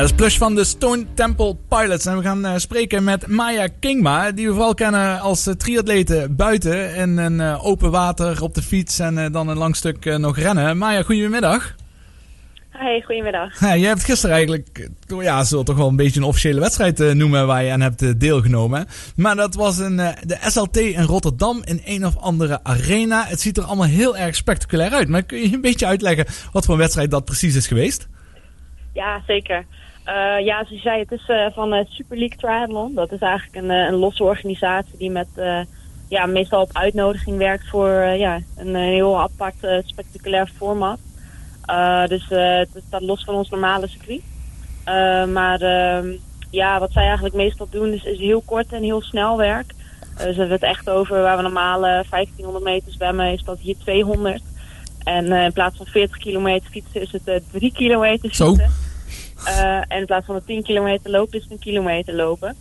Dat is Plush van de Stone Temple Pilots. En we gaan eh, spreken met Maya Kingma, die we vooral kennen als uh, triatlete buiten in een eh, open water op de fiets en dan een lang stuk nog rennen. Maya, goedemiddag. Hey, goedemiddag. Ja, jij hebt gisteren eigenlijk, ja, we toch wel een beetje een officiële wedstrijd noemen waar je aan hebt deelgenomen. Maar dat was een, de SLT in Rotterdam in een of andere arena. Het ziet er allemaal heel erg spectaculair uit. Maar kun je een beetje uitleggen wat voor een wedstrijd dat precies is geweest? Ja, zeker. Eh, ja, zoals je zei, het is eh, van eh, Super League Triathlon. Dat is eigenlijk een, een losse organisatie die met, ja, meestal op uitnodiging werkt voor ja, een heel apart spectaculair format. Dus het staat los van ons normale circuit. Maar ehm, ja, wat zij eigenlijk meestal doen is, is heel kort en heel snel werk. We hebben het echt over waar we normaal eh, 1500 meter zwemmen, is dat hier 200. En in plaats van 40 kilometer fietsen is het eh 3 kilometer fietsen. En in plaats van de 10 kilometer lopen is het een kilometer lopen.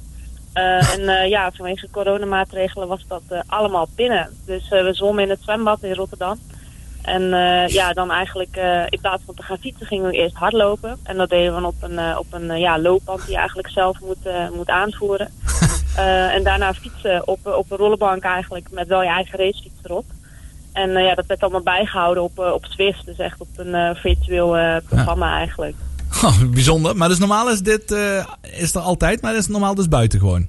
Eh, en eh, ja, vanwege coronamaatregelen was dat eh, allemaal binnen. Dus eh, we zwommen in het zwembad in Rotterdam. En eh, ja, dan eigenlijk eh, in plaats van te gaan fietsen gingen we eerst hardlopen. En dat deden we op een, eh, op een eh, ja, loopband die je eigenlijk zelf moet, eh, moet aanvoeren. (laughs) Eh, en daarna fietsen op, eh, op een rollenbank eigenlijk met wel je eigen racefiets erop. En eh, ja, dat werd allemaal bijgehouden op, eh, op Zwift. Dus echt op een eh, virtueel eh, programma eigenlijk. Oh, bijzonder. Maar dus normaal is dit, eh, is er altijd, maar is het normaal dus buiten gewoon.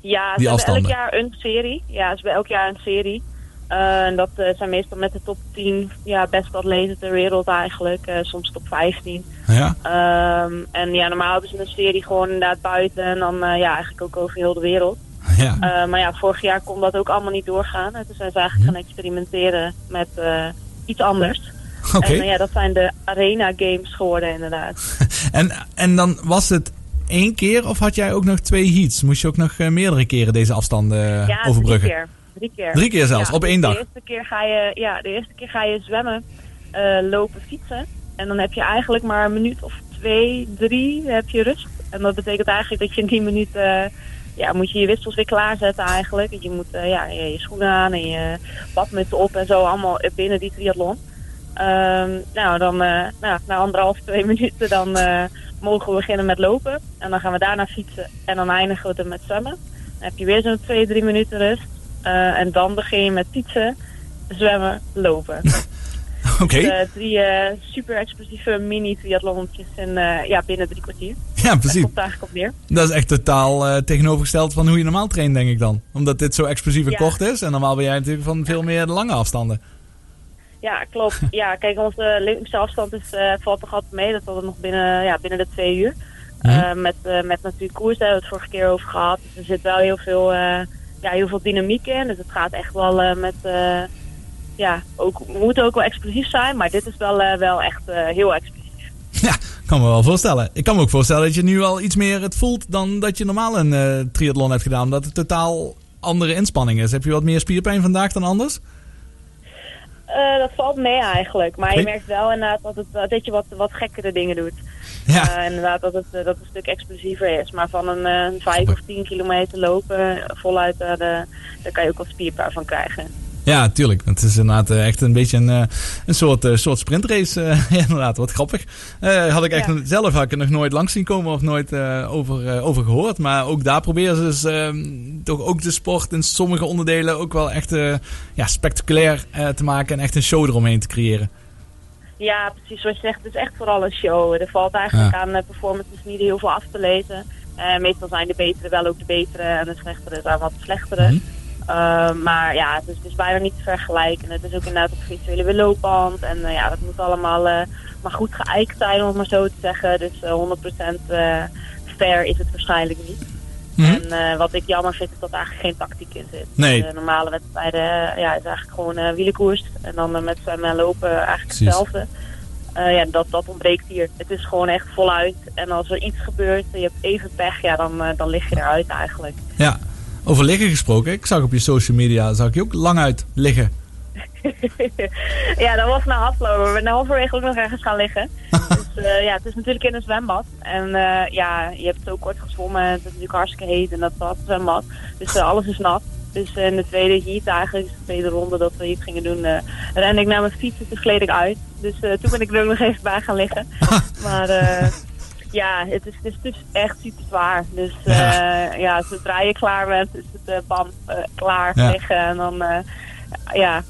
Ja, ze hebben elk jaar een serie. Ja, ze hebben elk jaar een serie. Eh, en dat eh, zijn meestal met de top 10 ja, beste atleten ter wereld eigenlijk. Soms top 15. Ja. Ehm, en ja, normaal hebben ze een serie gewoon inderdaad buiten. En dan ja, eigenlijk ook over heel de wereld. Ja. Maar ja, vorig jaar kon dat ook allemaal niet doorgaan. En toen zijn ze eigenlijk gaan experimenteren met iets anders. (laughs) En eh, ja, dat zijn de Arena Games geworden inderdaad. (laughs) En, en dan was het één keer of had jij ook nog twee heats? Moest je ook nog eh, meerdere keren deze afstanden eh, Ja, overbruggen? Drie keer. Drie keer. Drie keer zelfs, op één dag? De eerste keer ga je, ja, de eerste keer ga je zwemmen, lopen, fietsen. En dan heb je eigenlijk maar een minuut of twee, drie heb je rust. En dat betekent eigenlijk dat je in die minuut, ja, moet je je wissels weer klaarzetten eigenlijk. Je moet ja, je, je schoenen aan en je badmuts op en zo, allemaal binnen die triathlon. Ehm, nou, dan eh, nou, na anderhalf, twee (laughs) minuten dan eh, mogen we beginnen met lopen. En dan gaan we daarna fietsen en dan eindigen we er met zwemmen. Dan heb je weer zo'n twee, drie minuten rust. Eh, en dan begin je met fietsen, zwemmen, lopen. (laughs) Oké. Dus, eh, drie super explosieve mini-triathlonnetjes in, ja, binnen drie kwartier. Ja, precies. komt het eigenlijk op neer. Dat is echt totaal tegenovergesteld van hoe je normaal traint, denk ik dan. Omdat dit zo explosief en Ja. kort is. En normaal ben jij natuurlijk van veel meer lange afstanden. Ja, klopt. (laughs) ja, kijk, onze Olympische afstand is, eh, valt toch altijd mee. Dat was nog binnen, ja, binnen de twee uur. Eh, met, eh, met natuurlijk koers, daar hebben we het vorige keer over gehad. Dus er zit wel heel veel, ja, heel veel dynamiek in. Dus het gaat echt wel met... ja, ook, we moeten ook wel explosief zijn. Maar dit is wel, wel echt heel explosief. (laughs) Kan me wel voorstellen. Ik kan me ook voorstellen dat je nu al iets meer het voelt dan dat je normaal een triathlon hebt gedaan. Omdat het totaal andere inspanning is. Heb je wat meer spierpijn vandaag dan anders? Eh, dat valt mee eigenlijk. Maar je merkt wel inderdaad dat, het, eh, dat je wat, wat gekkere dingen doet. Ja. Eh, inderdaad dat het, dat het een stuk explosiever is. Maar van een eh, 5 of 10 kilometer lopen voluit, de, daar kan je ook wat spierpijn van krijgen. Ja, tuurlijk. Het is inderdaad eh, echt een beetje een, eh, een soort, eh, soort sprintrace. (laughs) inderdaad, wat grappig. Eh, had ik echt Ja. zelf had ik nog nooit langs zien komen of nooit over, over gehoord. Maar ook daar proberen ze dus, ehm, toch ook de sport in sommige onderdelen ook wel echt ja, spectaculair te maken. En echt een show eromheen te creëren. Ja, precies zoals je zegt. Het is echt vooral een show. Er valt eigenlijk Ja. aan performances niet heel veel af te lezen. Meestal zijn de betere wel ook de betere en de slechtere zijn wat de slechtere. Mhm. Eh, maar ja, het is, het is bijna niet te vergelijken. Het is ook inderdaad op virtuele loopband. En eh, ja, dat moet allemaal eh, maar goed geëikt zijn, om het maar zo te zeggen. Dus eh, 100% eh fair is het waarschijnlijk niet. Mhm. En wat ik jammer vind, is dat er eigenlijk geen tactiek in zit. Nee. De normale wedstrijden ja, is eigenlijk gewoon wielenkoers. En dan met zwemmen en lopen eigenlijk Precies. hetzelfde. Ja, dat, dat ontbreekt hier. Het is gewoon echt voluit. En als er iets gebeurt je hebt even pech, ja, dan, dan lig je eruit eigenlijk. Ja, over liggen gesproken. Ik zag op je social media, zag ik je ook lang uit liggen. (laughs) ja, dat was na afloop. We zijn halverwege ook nog ergens gaan liggen. (laughs) dus eh, ja, het is natuurlijk in een zwembad. En eh, ja, je hebt zo kort gezwommen. Het is natuurlijk hartstikke heet en dat dat zwembad. Dus eh, alles is nat. Dus in de tweede heat eigenlijk, dus de tweede ronde dat we iets gingen doen, rende ik naar mijn fiets en toen gleed ik uit. Dus toen ben ik er ook nog even bij gaan liggen. (laughs) maar Ja, het is, het is dus echt super zwaar. Dus eh, ja. zodra je klaar bent, is het bam, eh, klaar, Ja. liggen. En dan, ja,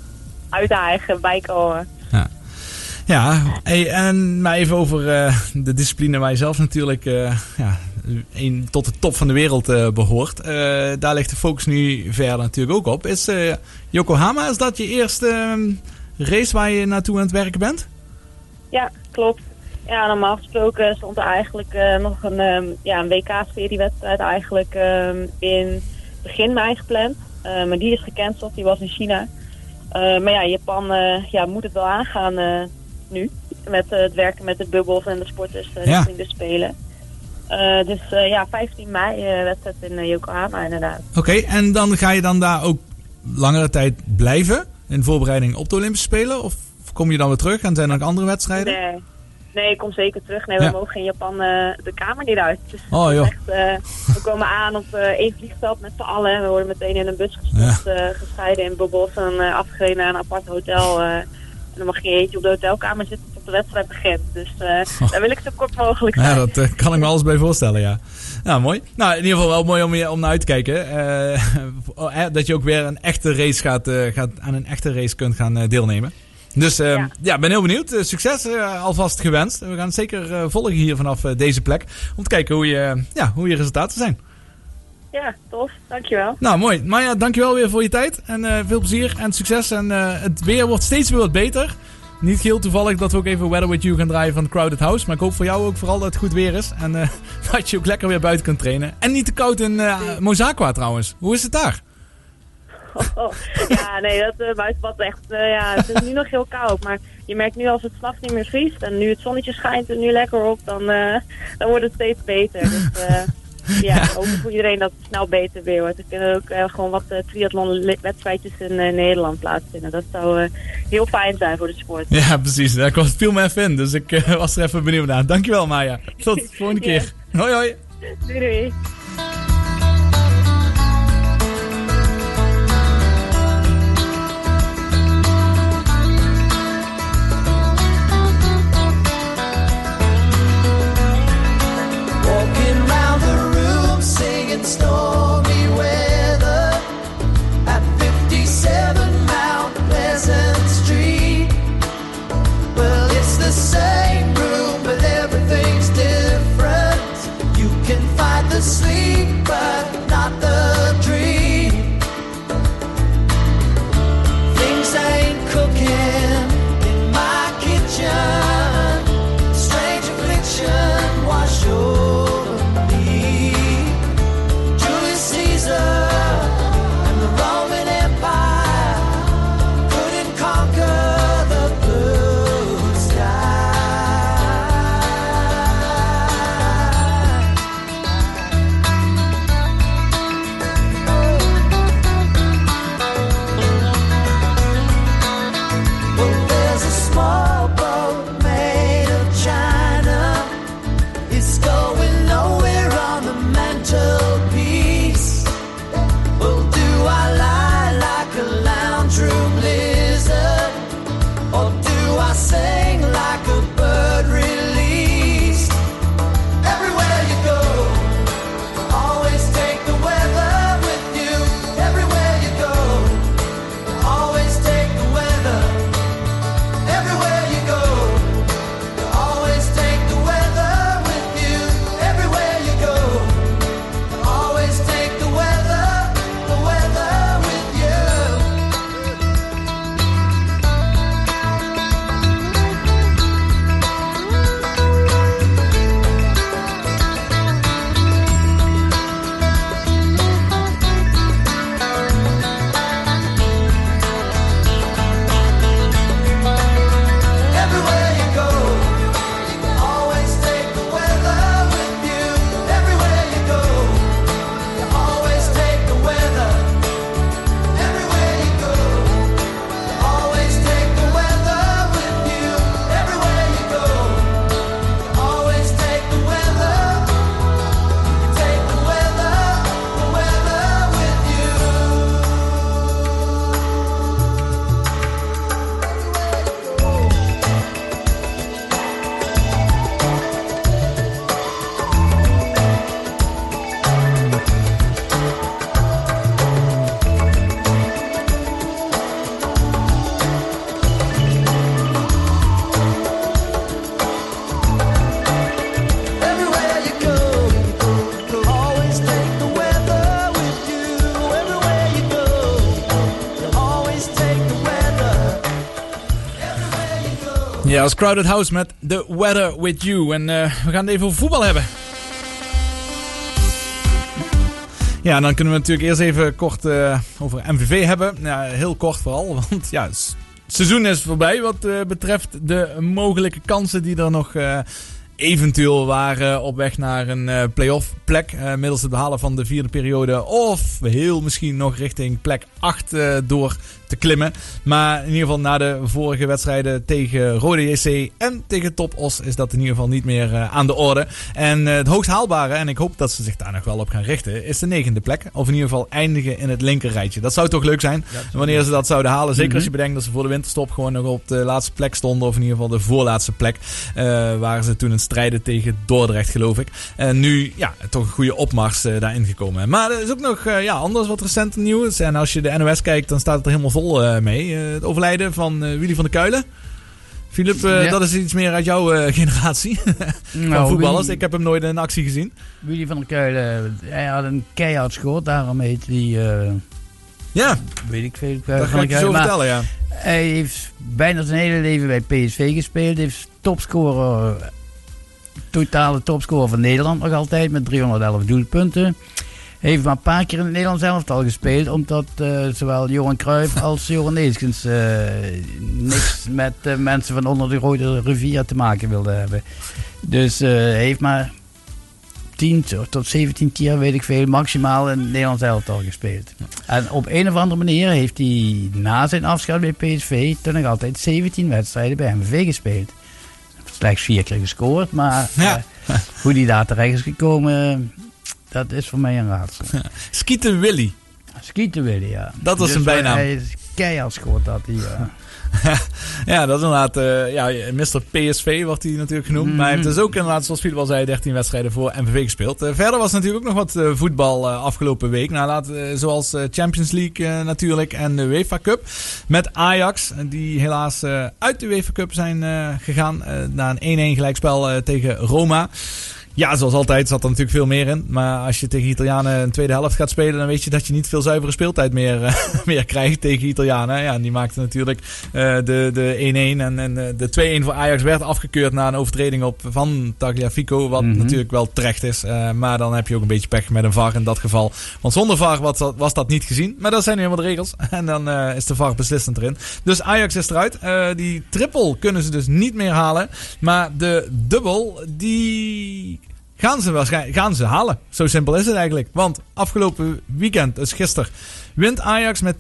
uitdagen, bijkomen. Ja, hey, en maar even over de discipline waar je zelf natuurlijk ja, een, tot de top van de wereld eh, behoort. Eh, daar ligt de focus nu verder natuurlijk ook op. Is Yokohama, is dat je eerste eh, race waar je naartoe aan het werken bent? Ja, klopt. Ja, normaal gesproken stond er eigenlijk eh, nog een, ehm, ja, een WK-seriewedstrijd eigenlijk ehm, in begin mei gepland. Eh, maar die is gecanceld, die was in China. Eh, maar ja, Japan ja, moet het wel aangaan nu. Met het werken met de bubbels en de sporters Ja. richting de Spelen. Dus ja, 15 mei eh, wedstrijd in Yokohama inderdaad. Oké, en dan ga je dan daar ook langere tijd blijven in voorbereiding op de Olympische Spelen? Of kom je dan weer terug en zijn er nog andere wedstrijden? Nee, nee, ik kom zeker terug. Nee, we Ja. mogen in Japan eh, de kamer niet uit. Dus Oh, joh. echt, eh, we komen aan op eh, één vliegveld met z'n allen. We worden meteen in een bus gestopt, gescheiden in bubbels en afgereden naar een apart hotel. en dan mag je eentje op de hotelkamer zitten tot de wedstrijd begint. Dus eh, daar wil ik zo kort mogelijk zijn. Ja, dat kan ik me alles bij voorstellen, ja. Nou, mooi. Nou, in ieder geval wel mooi om, je, om naar uit te kijken. (laughs) Dat je ook weer een echte race gaat, gaat, aan een echte race kunt gaan deelnemen. Dus eh, ja. ben heel benieuwd. Eh, succes eh, alvast gewenst. We gaan het zeker eh, volgen hier vanaf deze plek. Om te kijken hoe je, ja, hoe je resultaten zijn. Ja, tof. Dankjewel. Nou, mooi. Maya, dankjewel weer voor je tijd. En veel plezier en succes. En het weer wordt steeds weer wat beter. Niet heel toevallig dat we ook even Weather With You gaan draaien van Crowded House. Maar ik hoop voor jou ook vooral dat het goed weer is. En (laughs) dat je ook lekker weer buiten kunt trainen. En niet te koud in Mozakwa trouwens. Hoe is het daar? Oh, (laughs) ja, nee, dat uh, buitenbad echt, eh, ja, het is nu nog heel koud. Maar je merkt nu als het s'nachts niet meer vriest en nu het zonnetje schijnt er nu lekker op, dan, eh, dan wordt het steeds beter. Dus eh, (laughs) ja, ook voor iedereen dat het snel beter weer wordt. Er kunnen ook gewoon wat triathlon-wedstrijdjes in Nederland plaatsvinden. Dat zou heel fijn zijn voor de sport. Ja, precies. Daar kwam viel me even in. Dus ik was er even benieuwd naar. Dankjewel, Maya. Tot de volgende (laughs) keer. Hoi, hoi. Doei, doei. Ja, als Crowded House met The Weather With You. En eh, we gaan het even over voetbal hebben. Ja, dan kunnen we natuurlijk eerst even kort eh, over MVV hebben. Ja, heel kort vooral, (laughs) want ja, het seizoen is voorbij wat eh, betreft de mogelijke kansen die er nog eventueel waren op weg naar een play-off plek. middels het behalen van de vierde periode. Of heel misschien nog richting plek 8 eh, door te klimmen. Maar in ieder geval na de vorige wedstrijden tegen Rode JC en tegen Top Os is dat in ieder geval niet meer eh, aan de orde. En eh, het hoogst haalbare, en ik hoop dat ze zich daar nog wel op gaan richten, is de negende plek. Of in ieder geval eindigen in het linkerrijtje. Dat zou toch leuk zijn wanneer ze dat zouden halen. Zeker als je bedenkt dat ze voor de winterstop gewoon nog op de laatste plek stonden. Of in ieder geval de voorlaatste plek. Eh waren ze toen in strijden tegen Dordrecht geloof ik. En nu ja, toch een goede opmars daarin gekomen. Maar er is ook nog ja, anders wat recente nieuws. En als je de NOS kijkt, dan staat het er helemaal vol eh, mee. Eh, het overlijden van eh, Willy van der Kuilen. Filip, Ja. dat is iets meer uit jouw (laughs) generatie van Nou, voetballers. Willy- Ik heb hem nooit in actie gezien. Willy van der Kuilen, hij had een keihard schot, daarom heet hij... ja, weet ik veel. Dat ga ik je zo vertellen, ja. Hij heeft bijna zijn hele leven bij PSV gespeeld. Heeft topscorer, totale topscorer van Nederland nog altijd met 311 doelpunten. Heeft maar een paar keer in het Nederlands elftal gespeeld, omdat eh, zowel Johan Cruijff (laughs) als Johan Neeskens eh, niks met eh, mensen van onder de Rode Rivier te maken wilden hebben. Dus hij heeft maar 10 tot 17 keer, weet ik veel, maximaal in het Nederlands elftal gespeeld. En op een of andere manier heeft hij na zijn afscheid bij PSV toen nog altijd 17 wedstrijden bij MVV gespeeld. Slechts vier keer gescoord, maar hoe hij daar terecht is gekomen, dat is voor mij een raadsel. Skieten Willy. Skieten Willy, ja. Dat was Dus zijn bijnaam. Hij is keihard scoort dat hij. ja. (laughs) ja, dat is inderdaad. eh ja, Mr. PSV wordt hij natuurlijk genoemd. Maar hij heeft Mhm. dus ook inderdaad, zoals Piet al zei, 13 wedstrijden voor MVV gespeeld. Eh, verder was natuurlijk ook nog wat eh, voetbal afgelopen week. Nou, laat, zoals Champions League natuurlijk en de UEFA Cup. Met Ajax, die helaas uit de UEFA Cup zijn gegaan. na een 1-1 gelijkspel tegen Roma. Ja, zoals altijd zat er natuurlijk veel meer in. Maar als je tegen Italianen een tweede helft gaat spelen, dan weet je dat je niet veel zuivere speeltijd meer, eh, (laughs) meer krijgt tegen Italianen. Ja, en die maakten natuurlijk eh, de, de 1-1 en, en eh, de 2-1 voor Ajax werd afgekeurd na een overtreding op van Tagliafico. Wat Mhm. natuurlijk wel terecht is. Maar dan heb je ook een beetje pech met een VAR in dat geval. Want zonder VAR was dat, was dat niet gezien. Maar dat zijn nu helemaal de regels. (laughs) En dan is de VAR beslissend erin. Dus Ajax is eruit. Die triple kunnen ze dus niet meer halen. Maar de dubbel, die gaan ze waarschijnlijk gaan ze halen. Zo simpel is het eigenlijk. Want afgelopen weekend, dus gisteren, wint Ajax met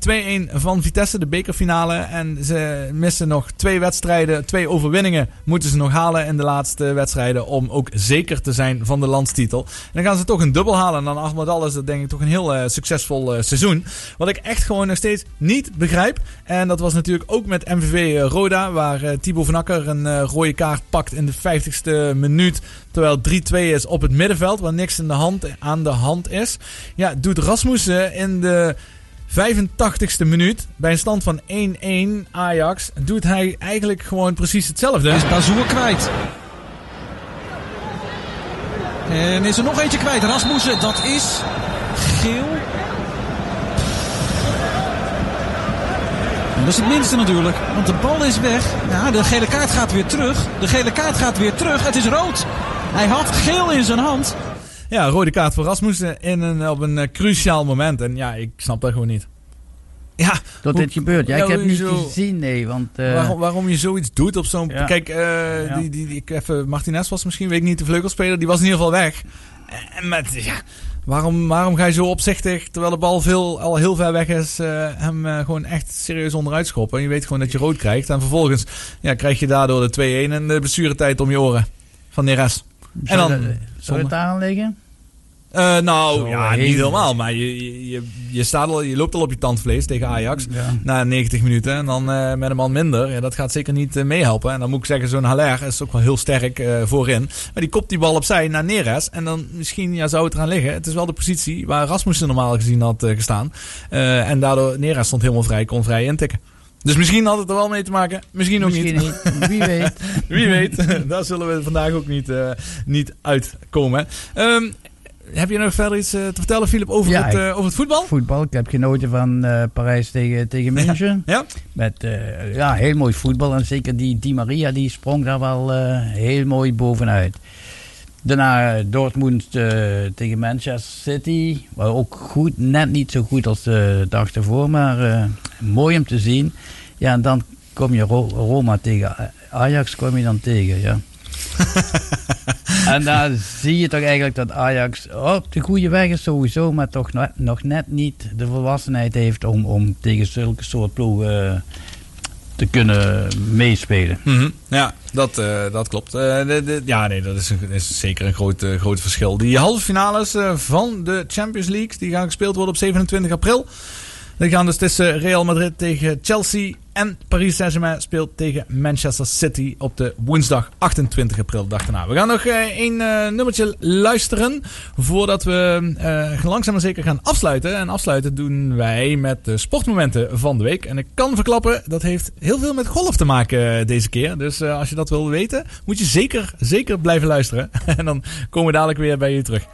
2-1 van Vitesse, de bekerfinale. En ze missen nog twee wedstrijden, twee overwinningen moeten ze nog halen in de laatste wedstrijden. Om ook zeker te zijn van de landstitel. En dan gaan ze toch een dubbel halen. En dan met alles is dat denk ik toch een heel eh, succesvol eh, seizoen. Wat ik echt gewoon nog steeds niet begrijp. En dat was natuurlijk ook met MVV eh, Roda. Waar eh, Thibaut van Akker een rode kaart pakt in de 50ste minuut. Terwijl 3-2 is op het middenveld. Waar niks in de hand, aan de hand is. Ja, doet Rasmussen in de 85ste minuut. Bij een stand van 1-1 Ajax. Doet hij eigenlijk gewoon precies hetzelfde. Is Bazoer kwijt. En is er nog eentje kwijt. Rasmussen, dat is geel. Dat is het minste natuurlijk, want de bal is weg. Ja, de gele kaart gaat weer terug. De gele kaart gaat weer terug. Het is rood. Hij had geel in zijn hand. Ja, rode kaart voor Rasmussen in een, op een eh, cruciaal moment. En ja, ik snap dat gewoon niet. Ja, Dat hoe- dit gebeurt. Ja, ik heb niet gezien, nee. Want, eh, waarom, waarom je zoiets doet op zo'n... Ja. Kijk, eh, Ja. die, die, even, Martinez was misschien, weet ik niet, de vleugelspeler. Die was in ieder geval weg. En met, ja, waarom, waarom ga je zo opzichtig, terwijl de bal veel, al heel ver weg is, eh, hem eh, gewoon echt serieus onderuit schoppen. En je weet gewoon dat je rood krijgt. En vervolgens ja, krijg je daardoor de 2-1 en de blessuretijd om je oren van Neres. En dan... zou het daar aan liggen? Eh, nou, Zo ja, niet helemaal. Maar je, je, je, staat al, je loopt al op je tandvlees tegen Ajax. Na 90 minuten. En dan eh, met een man minder. Ja, dat gaat zeker niet eh, meehelpen. En dan moet ik zeggen, zo'n Haller is ook wel heel sterk eh, voorin. Maar die kopt die bal opzij naar Neres. En dan misschien ja, zou het eraan liggen. Het is wel de positie waar Rasmussen normaal gezien had gestaan. Eh, en daardoor, Neres stond helemaal vrij, kon vrij intikken. Dus misschien had het er wel mee te maken. Misschien ook Misschien niet. niet. Wie (laughs) weet. Wie weet. Daar zullen we vandaag ook niet, eh, niet uitkomen. Ehm, heb je nog verder iets eh, te vertellen, Filip, over, Ja, het, eh, over het voetbal? Voetbal. Ik heb genoten van Parijs tegen, tegen München. Ja. Met eh, ja, heel mooi voetbal. En zeker die Di Maria die sprong daar wel heel mooi bovenuit. Daarna eh, Dortmund eh, tegen Manchester City. Maar ook goed, net niet zo goed als de dag ervoor. Maar eh, mooi om te zien. Ja, en dan kom je Ro- Roma tegen Ajax kom je dan tegen, ja. (laughs) en daar zie je toch eigenlijk dat Ajax op de goede weg is sowieso, maar toch nog, net niet de volwassenheid heeft om, om tegen zulke soort ploegen eh, te kunnen meespelen. Mhm. Ja, dat, eh, dat klopt. Eh, ja, nee, dat is, is zeker een groot, eh, groot verschil. Die halve finales van de Champions League die gaan gespeeld worden op 27 april. Die gaan dus tussen Real Madrid tegen Chelsea en Paris Saint-Germain speelt tegen Manchester City op de woensdag 28 april, dag daarna. We gaan nog eh, één eh, nummertje luisteren voordat we eh, langzaam maar zeker gaan afsluiten. En afsluiten doen wij met de sportmomenten van de week. En ik kan verklappen, dat heeft heel veel met golf te maken deze keer. Dus als je dat wil weten, moet je zeker, zeker blijven luisteren. (laughs) en dan komen we dadelijk weer bij je terug.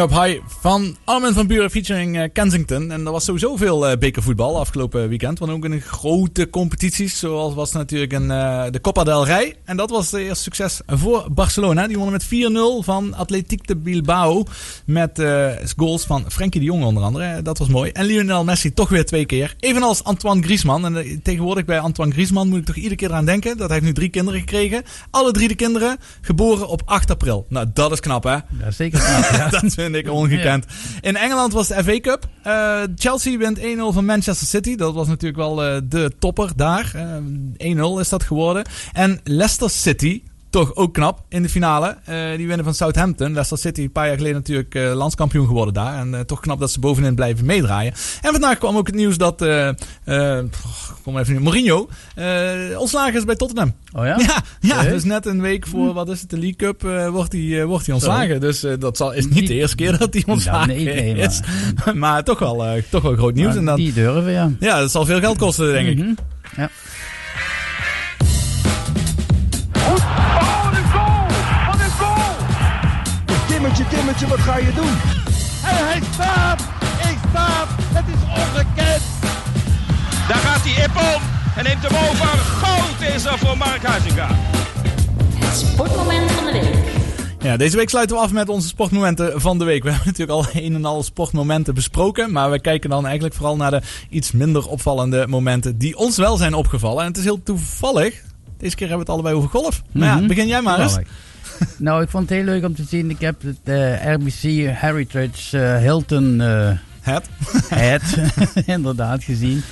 Up High van Armin van Buren featuring eh, Kensington. En er was sowieso veel eh, bekervoetbal afgelopen weekend. Want ook in grote competities. Zoals was natuurlijk eh, de Copa del Rey. En dat was het eerste succes voor Barcelona. Die wonnen met 4-0 van Atletiek de Bilbao. Met goals van Frenkie de Jong onder andere. Dat was mooi. En Lionel Messi toch weer twee keer. Evenals Antoine Griezmann. En tegenwoordig bij Antoine Griezmann moet ik toch iedere keer aan denken. Dat hij heeft nu drie kinderen gekregen. Alle drie de kinderen geboren op 8 april. Nou, dat is knap hè? Is zeker knap, ja. (laughs) dat vind ik ongekend. In Engeland was de FA Cup. Eh, Chelsea wint 1-0 van Manchester City. Dat was natuurlijk wel eh, de topper daar. Eh, 1-0 is dat geworden. En Leicester City, toch ook knap in de finale. Eh, die winnen van Southampton. Leicester City een paar jaar geleden natuurlijk eh, landskampioen geworden daar. En eh, toch knap dat ze bovenin blijven meedraaien. En vandaag kwam ook het nieuws dat kom even Mourinho ontslagen is bij Tottenham. Oh ja? Ja, ja dus net een week voor, wat is het, de League Cup, wordt hij wordt hij ontslagen. Dus dat zal, is niet de eerste keer dat hij ontslagen nee, nee, is. Maar, (laughs) toch, wel, toch wel groot nieuws. Maar en dan, die durven, ja. ja, dat zal veel geld kosten, denk ik. Ja. Timmetje, Timmetje, wat ga je doen? En hij staat! Ik staat! Het is ongekend! Daar gaat hij Ippon en neemt hem over. Goud is er voor Mark Huizinga. Het sportmoment van de week. Ja, deze week sluiten we af met onze sportmomenten van de week. We hebben natuurlijk al een en al sportmomenten besproken. Maar we kijken dan eigenlijk vooral naar de iets minder opvallende momenten die ons wel zijn opgevallen. En het is heel toevallig. Deze keer hebben we het allebei over golf. Maar ja, Mhm. begin jij maar eens. Toevallig. (laughs) nou, ik vond het heel leuk om te zien. Ik heb het eh, RBC Heritage eh, Hilton... eh het? het, (laughs) (laughs) inderdaad, gezien.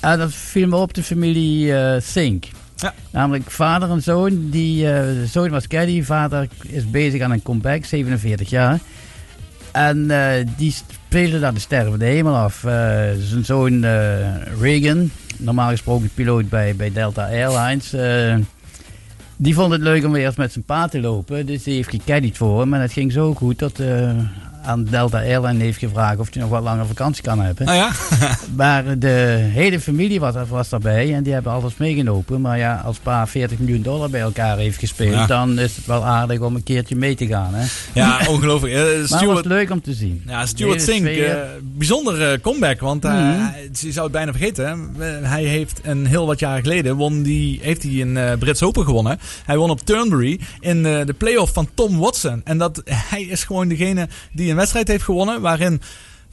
En dat viel me op de familie Sink. Ja. Namelijk vader en zoon. Die, de zoon was caddy. Vader is bezig aan een comeback, 47 jaar. En die speelde daar de sterren de hemel af. Zijn zoon Reagan, normaal gesproken piloot bij, bij Delta Airlines... die vond het leuk om weer eens met zijn pa te lopen. Dus die heeft gecaddied voor hem. En het ging zo goed dat eh, aan Delta Airline heeft gevraagd of hij nog wat langer vakantie kan hebben. Oh ja? (laughs) maar de hele familie was, was daarbij en die hebben alles meegenomen. Maar ja, als pa 40 miljoen dollar bij elkaar heeft gespeeld, Ja. dan is het wel aardig om een keertje mee te gaan. Hè? Ja, ongelooflijk. Eh, (laughs) Maar het Stuart- was leuk om te zien. Ja, Stuart Sink, sfeer. eh, bijzonder eh, comeback. Want Mhm. hij- je zou het bijna vergeten. hè. Hij heeft een heel wat jaren geleden won die, heeft hij een Brits Open gewonnen. Hij won op Turnberry in de playoff van Tom Watson. En dat, (laughs) hij is gewoon degene die een wedstrijd heeft gewonnen waarin...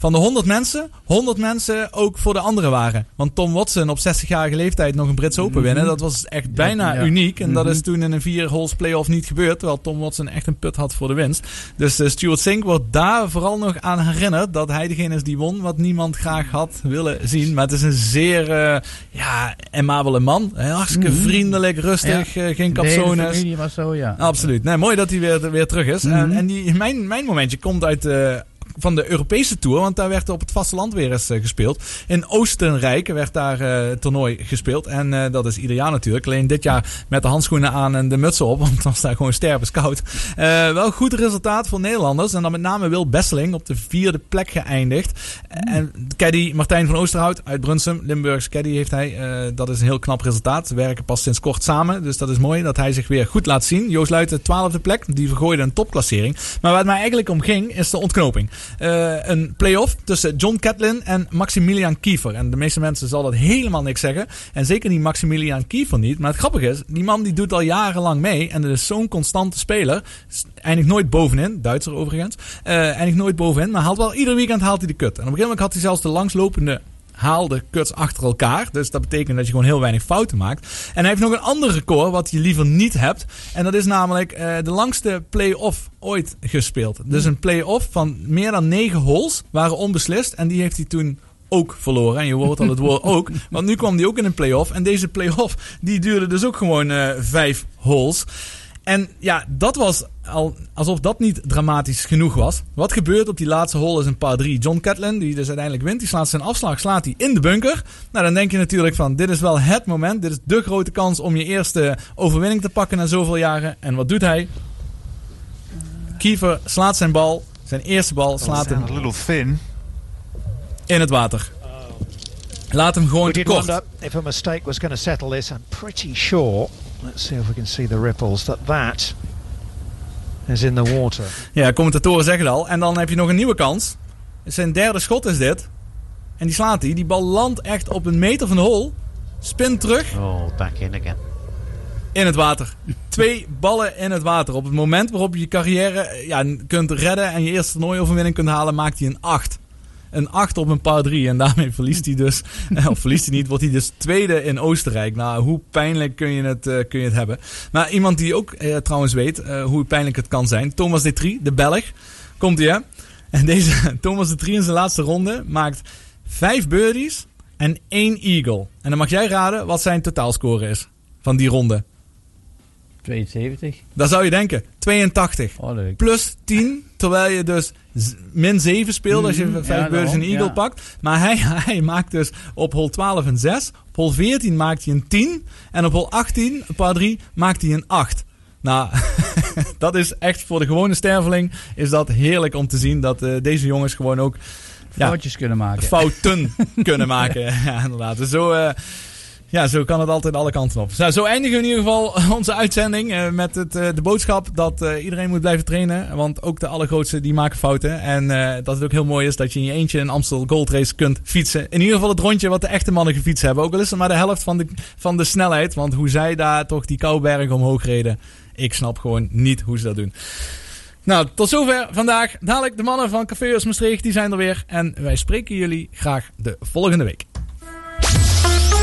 Van de 100 mensen, 100 mensen ook voor de anderen waren. Want Tom Watson op 60-jarige leeftijd nog een Brits Open Mhm. winnen. Dat was echt bijna ja. uniek. En dat Mhm. is toen in een vier holes playoff niet gebeurd. Terwijl Tom Watson echt een put had voor de winst. Dus eh, Stuart Sink wordt daar vooral nog aan herinnerd. Dat hij degene is die won. Wat niemand graag had willen zien. Maar het is een zeer eh, ja, amabele man. Hartstikke Mhm. vriendelijk, rustig. Ja. eh, geen capsones. was zo, ja. Absoluut. Nee, mooi dat hij weer, weer terug is. Mhm. En, en die, mijn, mijn momentje komt uit van de Europese Tour. Want daar werd op het vasteland weer eens eh, gespeeld. In Oostenrijk werd daar eh, het toernooi gespeeld. En eh, dat is ieder jaar natuurlijk. Alleen dit jaar met de handschoenen aan en de mutsen op. (laughs) Want het was daar gewoon stervenskoud. Eh wel goed resultaat voor Nederlanders. En dan met name Wil Besseling op de vierde plek geëindigd. En caddy Martijn van Oosterhout uit Brunsum. Limburgs caddy heeft hij. Dat is een heel knap resultaat. We werken pas sinds kort samen. Dus dat is mooi dat hij zich weer goed laat zien. Joost Luiten, twaalfde plek. Die vergooide een topklassering. Maar waar het mij eigenlijk om ging, is de ontknoping. Eh, een play-off tussen John Catlin en Maximilian Kiefer. En de meeste mensen zal dat helemaal niks zeggen. En zeker niet Maximilian Kiefer niet. Maar het grappige is, die man die doet al jarenlang mee. En dat is zo'n constante speler. Eindigt nooit bovenin. Duitser overigens. Eh eindigt nooit bovenin. Maar haalt wel ieder weekend haalt hij de kut. En op een gegeven moment had hij zelfs de langslopende haalde cuts achter elkaar. Dus dat betekent dat je gewoon heel weinig fouten maakt. En hij heeft nog een ander record wat je liever niet hebt. En dat is namelijk eh, de langste play-off ooit gespeeld. Dus een play-off van meer dan negen holes waren onbeslist. En die heeft hij toen ook verloren. En je hoort al het woord (laughs) ook. Want nu kwam hij ook in een play-off. En deze play-off die duurde dus ook gewoon eh, vijf holes. En ja, dat was al alsof dat niet dramatisch genoeg was. Wat gebeurt op die laatste hole is een paar drie. John Catlin, die dus uiteindelijk wint, die slaat zijn afslag, slaat hij in de bunker. Nou, dan denk je natuurlijk van, dit is wel het moment. Dit is de grote kans om je eerste overwinning te pakken na zoveel jaren. En wat doet hij? Kiefer slaat zijn bal, zijn eerste bal, slaat hem little thin. in het water. Laat hem gewoon We te did kort. wonder if a mistake was going to settle this. I'm pretty sure, let's see if we can see the ripples, that that is in the water. Ja, commentatoren zeggen het al. En dan heb je nog een nieuwe kans. Zijn derde schot is dit. En die slaat hij. Die bal landt echt op een meter van de hol. Spint terug. Oh, back in again. In het water. Twee ballen in het water. Op het moment waarop je je carrière eh, ja, kunt redden en je eerste toernooioverwinning kunt halen, maakt hij een 8. Een 8 op een paar 3. En daarmee verliest hij dus, (laughs) of verliest hij niet, wordt hij dus tweede in Oostenrijk. Nou, hoe pijnlijk kun je het, eh, kun je het hebben? Maar iemand die ook eh, trouwens weet eh, hoe pijnlijk het kan zijn. Thomas Detrie, de Belg. Komt hij hè? En deze (laughs) Thomas Detrie in zijn laatste ronde maakt vijf birdies en één eagle. En dan mag jij raden wat zijn totaalscore is van die ronde. 72. Dat zou je denken. 82. Oh, leuk. Plus 10, terwijl je dus min 7 speelt als je Mhm, 5 ja, beurzen en daarom, eagle ja. pakt. Maar hij, (laughs) hij maakt dus op hol 12 een 6. Op hol 14 maakt hij een 10. En op hol 18, een paar 3, maakt hij een 8. Nou, (laughs) dat is echt voor de gewone sterveling is dat heerlijk om te zien dat eh, deze jongens gewoon ook ja, Foutjes kunnen maken. fouten (laughs) kunnen maken. Ja, inderdaad. Dus zo, eh, ja, zo kan het altijd alle kanten op. Zo eindigen we in ieder geval (laughs) onze uitzending eh, met het, eh, de boodschap dat eh, iedereen moet blijven trainen. Want ook de allergrootste die maken fouten. En dat het ook heel mooi is dat je in je eentje een Amstel Gold Race kunt fietsen. In ieder geval het rondje wat de echte mannen gefietst hebben. Ook al is maar de helft van de, van de snelheid. Want hoe zij daar toch die kouberg omhoog reden. Ik snap gewoon niet hoe ze dat doen. Nou, tot zover vandaag. Dadelijk de mannen van Café Eus Maastricht, die zijn er weer. En wij spreken jullie graag de volgende week.